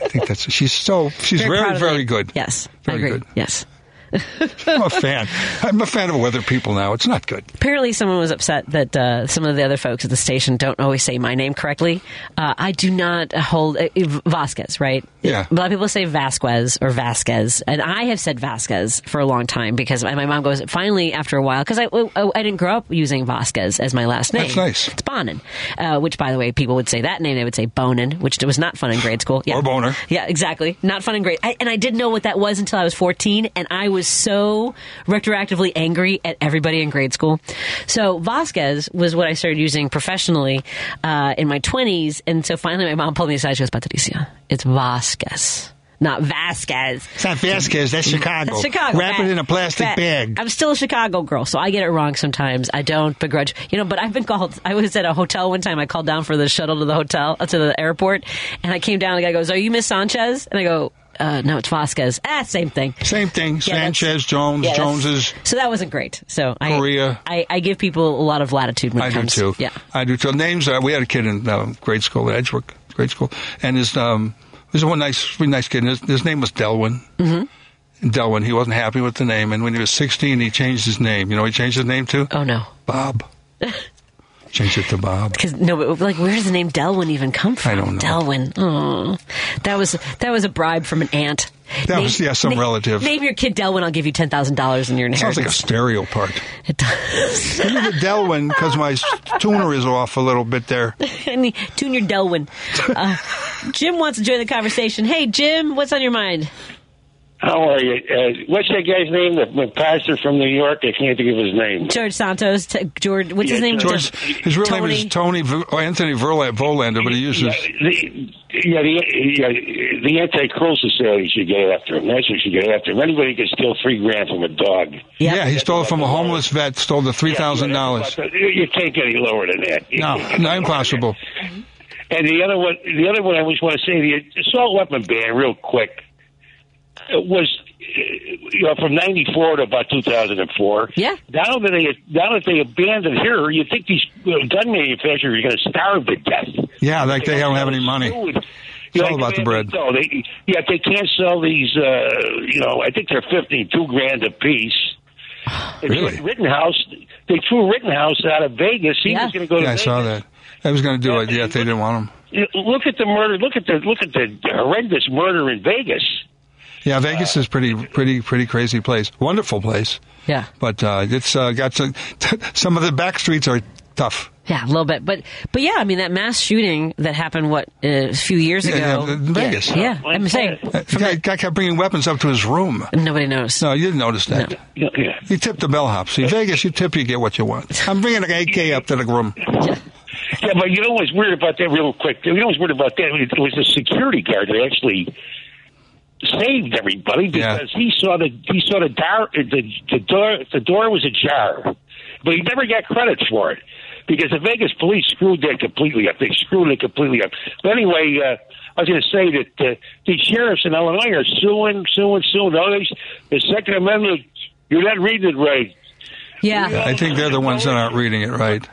think that's she's so she's Very very very, good. Yes, very good. Yes. I'm a fan. I'm a fan of weather people now. It's not good. Apparently, someone was upset that uh, some of the other folks at the station don't always say my name correctly. Uh, I do not hold uh, Vasquez, right? Yeah. A lot of people say Vasquez or Vasquez, and I have said Vasquez for a long time because my, mom goes finally after a while because I, I I didn't grow up using Vasquez as my last name. That's nice. It's Bonin, uh, which by the way, people would say that name. They would say Bonin, which was not fun in grade school. Yeah. Or boner. Yeah, exactly. Not fun in grade. I, and I didn't know what that was until I was 14, and I was so retroactively angry at everybody in grade school. So Vasquez was what I started using professionally uh, in my 20s, and so finally my mom pulled me aside. She goes, Patricia, it's Vasquez. Not Vasquez. It's not Vasquez. That's Chicago. That's Chicago. Wrap it in a plastic bag. I'm still a Chicago girl, so I get it wrong sometimes. I don't begrudge, you know. But I've been called. I was at a hotel one time. I called down for the shuttle to the hotel uh, to the airport, and I came down. The guy goes, "Are you Miss Sanchez?" And I go, uh, "No, it's Vasquez." Ah, same thing. Same thing. Yeah, Sanchez, Jones, yeah, Joneses. So that wasn't great. So I, Korea. I, I give people a lot of latitude when it I do comes. too. Yeah. I do too. Names. Uh, we had a kid in uh, grade school at Edgeworth grade school, and his um, was one nice, really nice kid. His, his name was Delwyn. Mm-hmm. Delwyn. He wasn't happy with the name, and when he was 16, he changed his name. You know, what he changed his name to Oh no. Bob. [laughs] Change it to Bob. Because no, but like, where does the name Delwyn even come from? I don't know. Delwyn. Oh, that was that was a bribe from an aunt. That was- yeah, some relative. Name your kid Delwyn. I'll give you ten thousand dollars in your name. Sounds like a stereo part. It does. [laughs] Give me the Delwyn because my tuner is off a little bit there. [laughs] And Tune your Delwyn. Uh, Jim wants to join the conversation. Hey, Jim, what's on your mind? How are you? Uh, what's that guy's name? The, the pastor from New York. I can't think of his name. George Santos. T- George, what's his name? George, his real name is Tony. Tony V- oh, Anthony Verla- Volander, but he uses. The, yeah, the yeah, the anti-crow society should get after him. That's what should get after him. Anybody can steal three grand from a dog. Yeah, he stole it from a homeless vet. Stole the three thousand dollars. You can't get any lower than that. No, not impossible. [laughs] And the other one, the other one, I just want to say the assault weapon ban, real quick, was uh, you know from '94 to about 2004. Yeah. Now that they now that they abandoned here, you think these uh, gun manufacturers are going to starve to death? Yeah, like they don't have any money. It's all about the bread. No, they, yeah, they can't sell these. Uh, you know, I think they're fifty-two grand a piece. [sighs] Really? Rittenhouse, they threw Rittenhouse out of Vegas. He was going to go to Yeah, I Vegas. saw that. I was going to do it. Yeah, they didn't want him. Look at the murder. Look at the look at the horrendous murder in Vegas. Yeah, Vegas is pretty, pretty, pretty crazy place. Wonderful place, Yeah. but uh, it's uh, got some. [laughs] Some of the back streets are tough. Yeah, a little bit, but but yeah, I mean that mass shooting that happened what uh, a few years ago yeah, in Vegas. Yeah, yeah. I'm saying Uh, The guy, guy kept bringing weapons up to his room. Nobody noticed. No, you didn't notice that. Yeah. You tip the bellhop. See, Vegas, you tip, you get what you want. I'm bringing an AK up to the room. [laughs] Yeah, but you know what's weird about that, real quick? You know what's weird about that? It was the security guard that actually saved everybody because he saw the he saw the door the, the door the door was ajar, but he never got credit for it because the Vegas police screwed that completely up. They screwed it completely up. But anyway, uh, I was going to say that uh, these sheriffs in Illinois are suing, suing, suing. Oh, they, the Second Amendment, you're not reading it right. Yeah. I think they're the ones that aren't reading it right.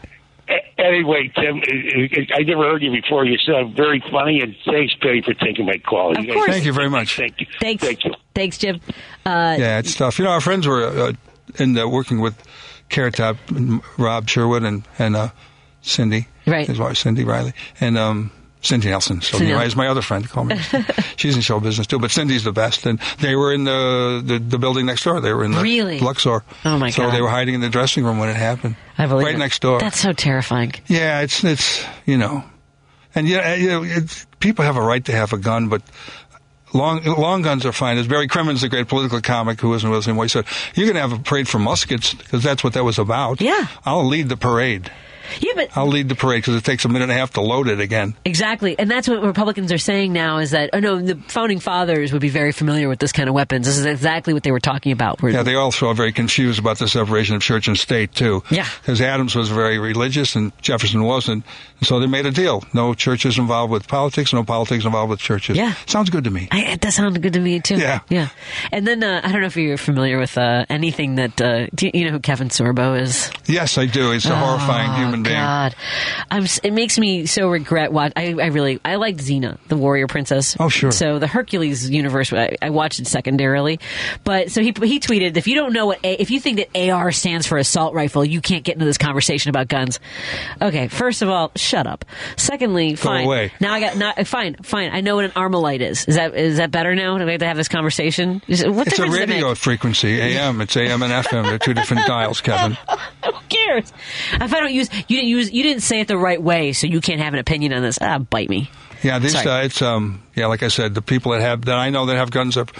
A- Anyway, Tim, I I never heard you before. You sound very funny, and thanks, Patti, for taking my call. Of You course. Thank you very much. Thank you. Thanks. Thank you. Thanks, Jim. Uh, Yeah, it's tough. You know, our friends were uh, in the, working with Carrot Top, and Rob Sherwood, and and uh, Cindy, Right. his wife Cindy Riley, and um, Cindy Nelson. So Cindy is my other friend. Call me. [laughs] She's in show business too, but Cindy's the best. And they were in the the, the building next door. They were in the Really? Luxor. Oh, my so God. they were hiding in the dressing room when it happened. I believe right it. next door. That's so terrifying. Yeah, it's it's you know, and yeah, you know, it's, people have a right to have a gun, but long long guns are fine. As Barry Crimmins, the great political comic who wasn't with us anymore, he said, "You're going to have a parade for muskets because that's what that was about." Yeah. I'll lead the parade. Yeah, but I'll lead the parade because it takes a minute and a half to load it again. Exactly, and that's what Republicans are saying now is that oh no, the founding fathers would be very familiar with this kind of weapons. This is exactly what they were talking about. Yeah, they also are very confused about the separation of church and state too. Yeah. because Adams was very religious and Jefferson wasn't, and so they made a deal: no churches involved with politics, no politics involved with churches. Yeah. sounds good to me. I, it does sound good to me too. Yeah. yeah. And then uh, I don't know if you're familiar with uh, anything that uh, do you, you know who Kevin Sorbo is? Yes, I do. He's a horrifying human being. Oh, God, I'm. It makes me so regret. What I, I really I liked Xena, the warrior princess. Oh, sure. So the Hercules universe, I, I watched it secondarily, but so he he tweeted, if you don't know what a, if you think that AR stands for assault rifle, you can't get into this conversation about guns. Okay, first of all, shut up. Secondly, fine. away. Now I got not fine, fine. I know what an armalite is. Is that is that better now? Do we have to have this conversation? Is, what It's a radio frequency, AM. It's AM and FM. They're two different dials, Kevin. [laughs] Who cares? If I don't use, you didn't use, you didn't say it the right way, so you can't have an opinion on this. Ah, bite me. Yeah, these Sorry. uh, it's um yeah, like I said, the people that have that I know that have guns up,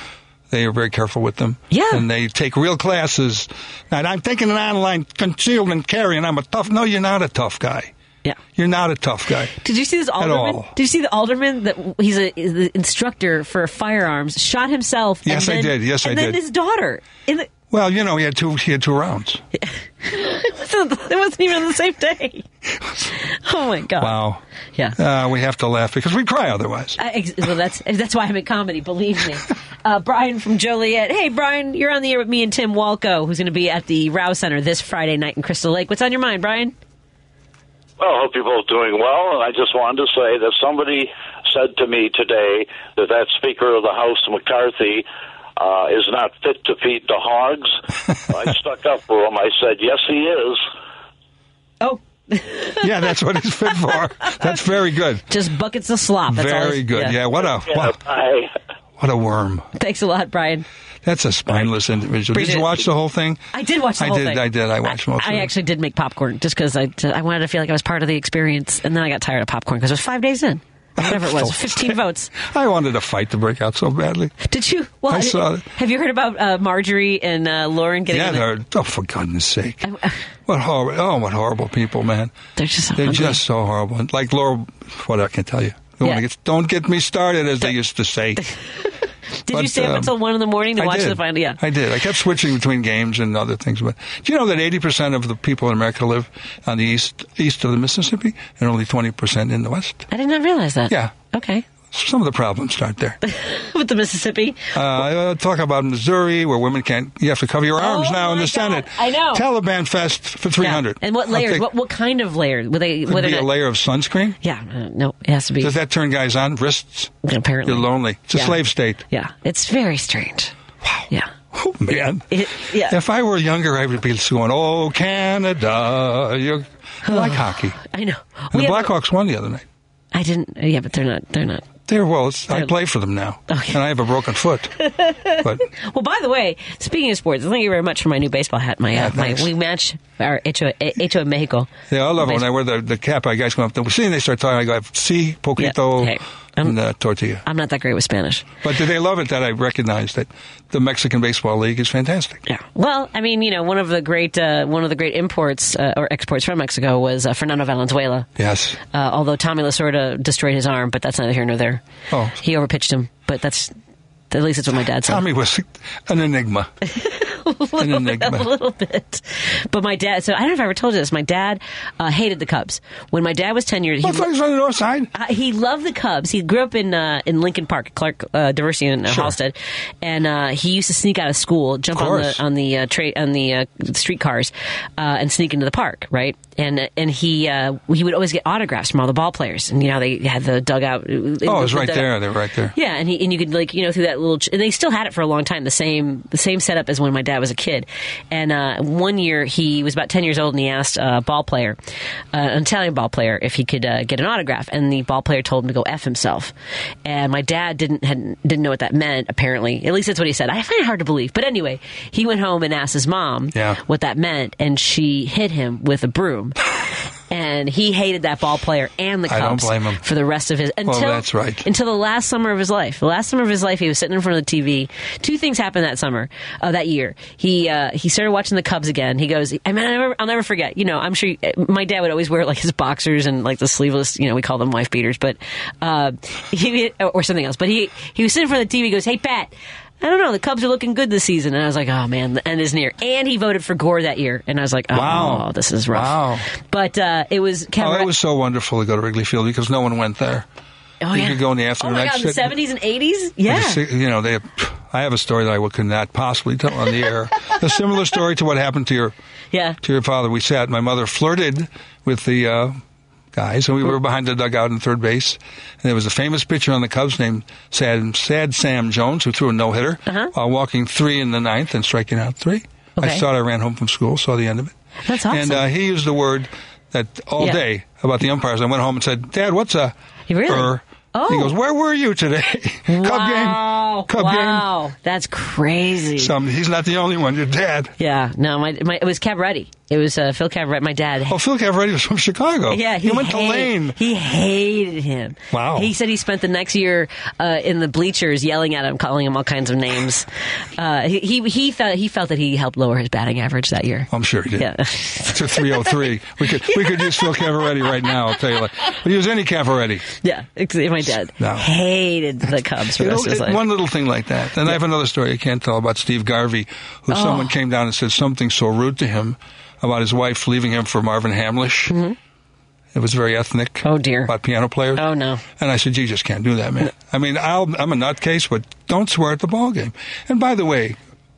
they are very careful with them. Yeah. and they take real classes. And I'm taking an online concealment carry, and I'm a tough. No, you're not a tough guy. Yeah. You're not a tough guy. Did you see this alderman? Did you see the alderman that he's a the instructor for firearms shot himself? Yes, and I did. Yes, I and then did. his daughter. In the, Well, you know, he had two. He had two rounds. [laughs] it, wasn't, it wasn't even the same day. [laughs] Oh my god! Wow. Yeah. Uh, we have to laugh because we cry otherwise. I, well, that's [laughs] that's why I'm in comedy. Believe me. Uh, Brian from Joliet. Hey, Brian, you're on the air with me and Tim Walkoe, who's going to be at the Raue Center this Friday night in Crystal Lake. What's on your mind, Brian? Well, I hope you're both doing well. And I just wanted to say that somebody said to me today that that Speaker of the House, McCarthy, uh, is not fit to feed the hogs. [laughs] I stuck up for him. I said, yes, he is. Oh. yeah, that's what he's fit for. That's very good. Just buckets of slop. That's Very he's- good. Yeah. What a what, I, what a worm. Thanks a lot, Brian. That's a spineless individual. Did you watch the whole thing? I did watch the I whole did. thing. I did. I did, I watched most of it. I actually did make popcorn just because I, I wanted to feel like I was part of the experience, and then I got tired of popcorn because it was five days in. Whatever it was, [laughs] So 15 votes. I wanted a fight to break out so badly. Did you? Well, I saw it. Have you heard about uh, Marjorie and uh, Lauren getting? Yeah, they're oh for goodness sake! [laughs] What horrible! Oh, what horrible people, man! They're just so they're ugly. just so horrible. Like Laura, what I can tell you. Don't, Yeah. get, don't get me started, as they used to say. [laughs] Did you stay up um, until one in the morning to I watch did. the final? Yeah. I did. I kept switching between games and other things. But do you know that 80% of the people in America live on the east east of the Mississippi and only 20% in the west? I did not realize that. Yeah. Okay. Some of the problems start there. [laughs] With the Mississippi. Uh, I talk about Missouri, where women can't. You have to cover your arms Oh now in the Senate. I know. Taliban fest for 300. Yeah. And what layers? take- What, what kind of layers? Would they? Would be a layer of sunscreen. yeah. Uh, no, it has to be. Does that turn guys on? Wrists? Apparently. You're lonely. It's a Yeah. slave state. Yeah. It's very strange. Wow. Yeah. Oh, man. It, yeah. If I were younger, I would be going, oh, Canada. You're like hockey. I know. And We the Blackhawks won the other night. I didn't. Yeah, but they're not. They're not. They're well. It's, I play for them now, [laughs] and I have a broken foot. but [laughs] Well, by the way, speaking of sports, thank you very much for my new baseball hat. My, uh, my we match our Hecho, Hecho Mexico. yeah, I love it when I wear the, the cap. I guys come up to see, and they start talking. I go, "See, poquito Yeah, hey, and uh, tortilla." I'm not that great with Spanish. But do they love it that I recognize that the Mexican Baseball League is fantastic. Yeah. Well, I mean, you know, one of the great uh, one of the great imports uh, or exports from Mexico was uh, Fernando Valenzuela. Yes. Uh, although Tommy Lasorda destroyed his arm, but that's neither here nor there. Oh. He overpitched him, but that's at least that's what my dad said. Tommy was an enigma. [laughs] an enigma. a little bit. But my dad, so I don't know if I ever told you this. My dad uh, hated the Cubs. When my dad was 10 years Well, on the north side. Uh, he loved the Cubs. He grew up in uh, in Lincoln Park, Clark uh, Diversey in uh, Sure. Halsted, and uh, he used to sneak out of school, jump on the on the uh, tra- on the uh, streetcars, uh, and sneak into the park, right? And and he uh, he would always get autographs from all the ball players, and you know they had the dugout. Oh, it was right there. They were right there. Yeah, and he and you could like you know through that little and they still had it for a long time the same the same setup as when my dad was a kid. And uh, one year he was about ten years old and he asked a ball player, uh, an Italian ball player, if he could uh, get an autograph, and the ball player told him to go f himself. And my dad didn't had, didn't know what that meant. Apparently, at least that's what he said. I find it hard to believe, but anyway, he went home and asked his mom Yeah. what that meant, and she hit him with a broom. [laughs] And he hated that ball player and the Cubs blame him. for the rest of his Well, until that's right. until the last summer of his life. The last summer of his life, he was sitting in front of the TV. Two things happened that summer, uh, that year. He uh, he started watching the Cubs again. He goes, I mean, I never, I'll never forget. You know, I'm sure you- my dad would always wear like his boxers and like the sleeveless. You know, we call them wife beaters, but uh, [laughs] he or something else. But he he was sitting in front of the TV. He goes, Hey, Pat. I don't know. The Cubs are looking good this season, and I was like, "Oh man, the end is near." And he voted for Gore that year, and I was like, "Oh, Wow. this is rough." Wow. But uh, it was Oh, Kevin. it was so wonderful to go to Wrigley Field because no one went there. oh, yeah. you yeah. could go in the Oh afternoon. my I'd god, the seventies and eighties, yeah. Like, You know, they. I have a story that I could not possibly tell on the air. a similar story to what happened to your Yeah. to your father. We sat. My mother flirted with the uh, guys, and we were behind the dugout in third base. And there was a famous pitcher on the Cubs named Sad, Sad Sam Jones who threw a no hitter while walking three in the ninth and striking out three. I Okay. thought I ran home from school, saw the end of it. That's awesome. And uh, he used the word that all Yeah. day about the umpires. I went home and said, Dad, what's a Really? er?" Oh. He goes, Where were you today? [laughs] Cub wow. game. Cub game. wow. That's crazy. Some, he's not the only one. Your dad. yeah. No, my, my it was Cavarretta. It was uh, Phil Cavarretta. My dad. Oh, Phil Cavarretta was from Chicago. [laughs] Yeah, he, went to Lane. He hated him. Wow. He said he spent the next year uh, in the bleachers yelling at him, calling him all kinds of names. [laughs] Uh, he, he he felt he felt that he helped lower his batting average that year. I'm sure he did. Yeah. [laughs] to 303. We could we could use Phil Cavarretta right now. I'll tell you. Like, we use any Cavarretta. Yeah, my dad No. hated the Cubs for the rest of his life. one little thing like that. And I have another story I can't tell about Steve Garvey, who Oh. someone came down and said something so rude to him about his wife leaving him for Marvin Hamlisch. It was very ethnic. Mm-hmm. Oh dear. About piano players. Oh no. And I said, you just can't do that, man. I mean, I'll, I'm a nutcase, but don't swear at the ball game. And by the way,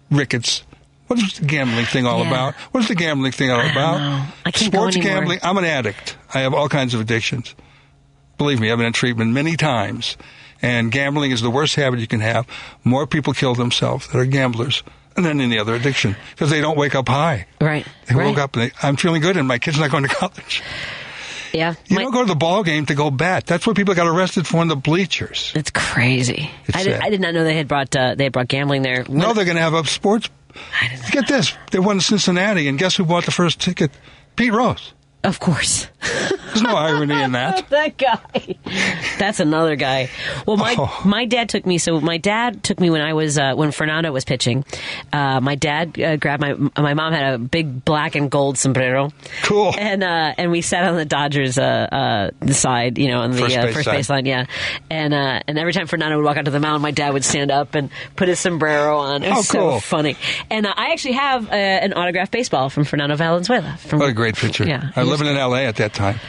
Ricketts, what is the gambling thing all Yeah. about? What is the gambling thing all I about? I can't Sports gambling. I'm an addict. I have all kinds of addictions. Believe me, I've been in treatment many times. And gambling is the worst habit you can have. More people kill themselves that are gamblers than any other addiction because they don't wake up high. Right. They right. woke up and they, I'm feeling good and my kid's not going to [laughs] college. Yeah. You My- don't go to the ball game to go bet. That's what people got arrested for in the bleachers. it's crazy. It's I did. I did not know they had brought uh, they had brought gambling there. No, they're going to have a sports. Get this. They won Cincinnati, and guess who bought the first ticket? Pete Rose. Of course. There's no irony in that. [laughs] that guy. That's another guy. Well, my Oh. my dad took me. So my dad took me when I was uh, when Fernando was pitching. Uh, my dad uh, grabbed my my mom had a big black and gold sombrero. Cool. And uh, and we sat on the Dodgers uh, uh, side, you know, on the First uh, base first base line, yeah. And uh, and every time Fernando would walk out to the mound, my dad would stand up and put his sombrero on. It was Oh, so cool. funny. And uh, I actually have uh, an autographed baseball from Fernando Valenzuela. From, What a great picture. Yeah. I he was was- living in L.A. at that time.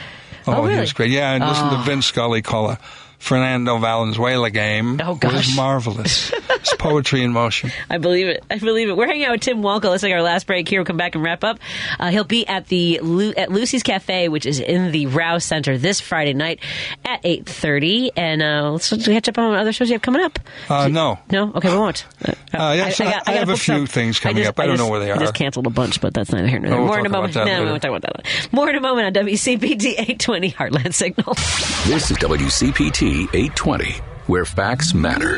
Oh, Oh, he really? was great. Yeah, and listen to Oh. Vince Scully call a Fernando Valenzuela game. Oh, gosh. was [laughs] marvelous. it's poetry in motion. I believe it. I believe it. We're hanging out with Tim Walkoe. Let's take our last break here. We'll come back and wrap up. Uh, he'll be at the Lu- at Lucy's Cafe, which is in the Raue Center this Friday night at eight thirty. And uh, let's catch up on other shows you have coming up. Uh, no. No, okay, we won't. Uh, yeah, so I have a few some. things coming just- up. I don't know where they are. I are. just canceled a bunch, but that's neither here nor there. We'll More in a moment. no, we won't talk about that. More in a moment on WCPT eight twenty Heartland Signal. This is WCPT 820. where facts matter.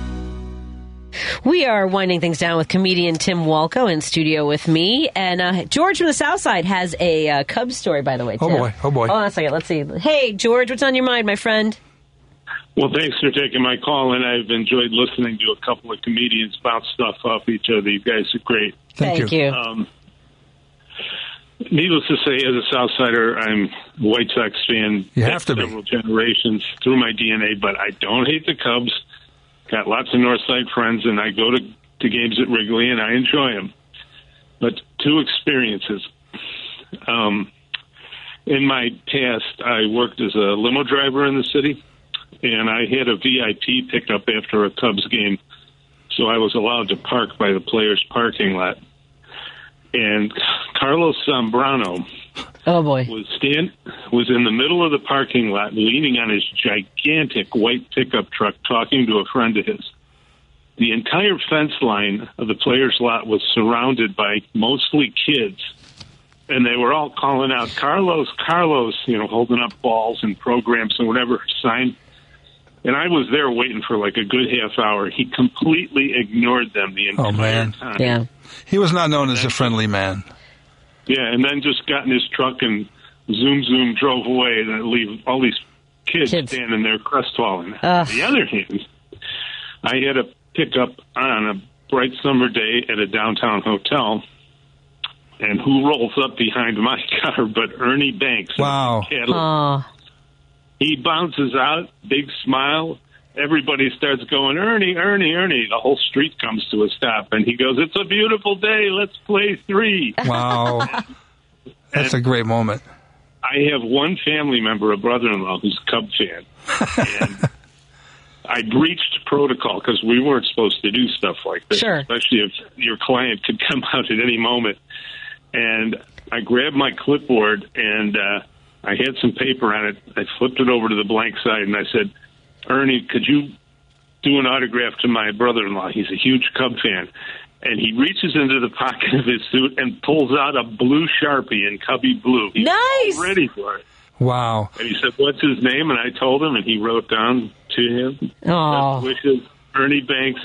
We are winding things down with comedian Tim Walkoe in studio with me, and uh, George from the South Side has a uh, Cubs story. By the way, Oh, boy. Oh, boy. Hold on a second. Let's see. Hey, George, what's on your mind, my friend? Well, thanks for taking my call, and I've enjoyed listening to a couple of comedians bounce stuff off each other. You guys are great. Thank Thank you. you. Um, needless to say, as a Southsider, I'm a White Sox fan. You have to be. several generations through my DNA, but I don't hate the Cubs. Got lots of Northside friends, and I go to, to games at Wrigley, and I enjoy them. But two experiences. Um, in my past, I worked as a limo driver in the city, and I had a VIP pickup after a Cubs game, so I was allowed to park by the players' parking lot. And Carlos Zambrano Oh boy. was stand was in the middle of the parking lot, leaning on his gigantic white pickup truck, talking to a friend of his. The entire fence line of the players' lot was surrounded by mostly kids, and they were all calling out "Carlos, Carlos," you know, holding up balls and programs and whatever sign. And I was there waiting for like a good half hour. He completely ignored them the oh, entire Oh, man. time. Yeah. He was not known as a friendly man. Yeah, and then just got in his truck and zoom zoom drove away and leave all these kids, standing there crestfallen. On the other hand, I had a pickup on a bright summer day at a downtown hotel, and who rolls up behind my [laughs] car but Ernie Banks? in Wow. He bounces out, big smile. Everybody starts going, Ernie, Ernie, Ernie. The whole street comes to a stop, and he goes, "It's a beautiful day. Let's play three. Wow. [laughs] That's a great moment. I have one family member, a brother-in-law, who's a Cub fan, and [laughs] I breached protocol because we weren't supposed to do stuff like this, Sure. especially if your client could [laughs] come out at any moment. And I grabbed my clipboard and uh, I had some paper on it. I flipped it over to the blank side and I said, "Ernie, could you do an autograph to my brother-in-law? He's a huge Cub fan." And he reaches into the pocket of his suit and pulls out a blue sharpie in Cubby blue. He's nice. ready for it. Wow. And he said, "What's his name?" And I told him, and he wrote down to him. Oh. Best wishes, Ernie Banks,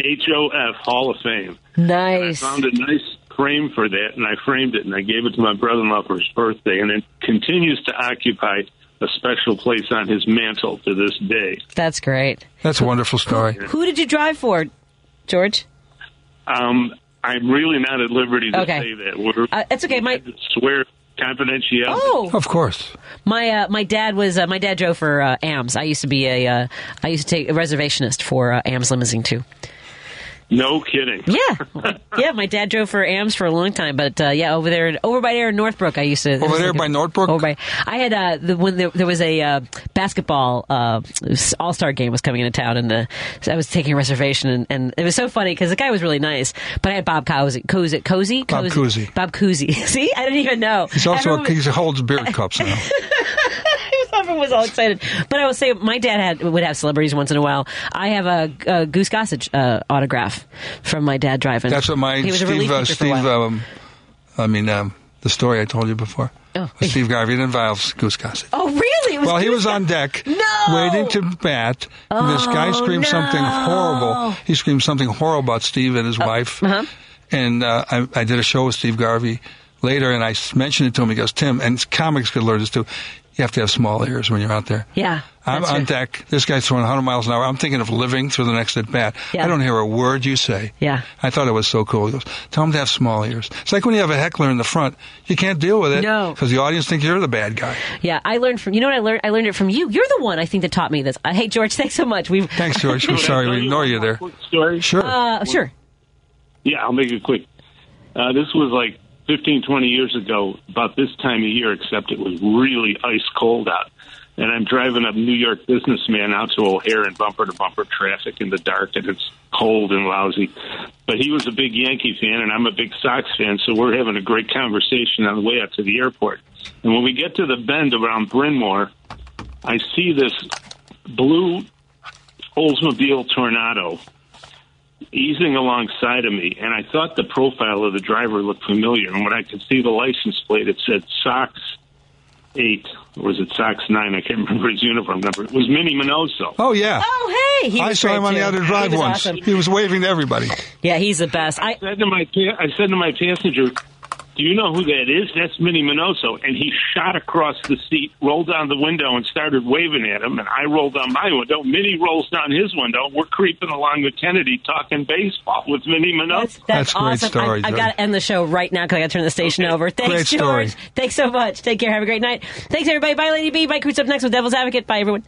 HOF Hall of Fame. Nice. I found a nice frame for that, and I framed it, and I gave it to my brother-in-law for his birthday, and it continues to occupy a special place on his mantle to this day. That's great. That's a wonderful story. Who did you drive for, George? Um, I'm really not at liberty to Okay. say that. We're, Uh, it's okay. My swear confidentiality. Oh. Of course. my uh, my dad was uh, my dad drove for uh, AMS. I used to be a uh, I used to take a reservationist for uh, AMS limousine too. No kidding. Yeah, [laughs] yeah. My dad drove for AMS for a long time, but uh, yeah, over there, over by there in Northbrook, I used to. Over there by Northbrook. Over by, I had uh, the, when there, there was a uh, basketball uh, All Star game was coming into town, and uh, I was taking a reservation, and, and it was so funny because the guy was really nice, but I had Bob Cozy, Cozy, Cozy, Bob Cousy. Bob Cousy. [laughs] See, I didn't even know. He's also Everyone- a, he holds beer cups now. [laughs] Everyone was all excited. But I will say, my dad had would have celebrities once in a while. I have a, a Goose Gossage uh, autograph from my dad driving. That's what my he was a Steve. relief Uh, a Steve. Um, I mean, um, the story I told you before. Oh. Steve Garvey involves Goose Gossage. oh, really? Well, he was on deck, No! waiting to bat. and this guy Oh, screamed something horrible. He screamed something horrible about Steve and his wife. uh-huh. And uh, I, I did a show with Steve Garvey later, and I mentioned it to him. He goes, "Tim, and comics could learn this too. You have to have small ears when you're out there." Yeah. I'm on right. deck. This guy's throwing 100 miles an hour. I'm thinking of living through the next at bat. Yeah. I don't hear a word you say. Yeah. I thought it was so cool. He goes, tell him to have small ears. It's like when you have a heckler in the front. You can't deal with it. No. Because the audience thinks you're the bad guy. Yeah, I learned from you know what I learned. I learned it from you. You're the one I think that taught me this. Uh, hey, George, [laughs] thanks so much. We've Thanks, George. I'm [laughs] sorry we you ignore you there. quick Story? Sure. uh, sure. Yeah, I'll make it quick. Uh, this was like 15, 20 years ago, about this time of year, except it was really ice cold out. and I'm driving a New York businessman out to O'Hare in bumper to bumper traffic in the dark, and it's cold and lousy. But he was a big Yankee fan, and I'm a big Sox fan, so we're having a great conversation on the way out to the airport. And when we get to the bend around Bryn Mawr, I see this blue Oldsmobile Tornado easing alongside of me, and I thought the profile of the driver looked familiar. And when I could see the license plate, it said Sox eight, or was it Sox nine? I can't [laughs] remember his uniform number. It was Minnie Minoso. Oh yeah. Oh hey, he I saw great, him on the other drive was once. awesome. He was waving to everybody. Yeah, he's the best. I, I said to my pa- I said to my passenger, "Do you know who that is? That's Minnie Minoso." And he shot across the seat, rolled down the window, and started waving at him. And I rolled down my window. Minnie rolls down his window. We're creeping along with Kennedy, talking baseball with Minnie Minoso. That's, awesome. I, have got to end the show right now because I got to turn the station over. Thanks, Great story. George. Thanks so much. Take care. Have a great night. Thanks, everybody. Bye, Lady B. Mike Cruise up next with Devil's Advocate. Bye, everyone.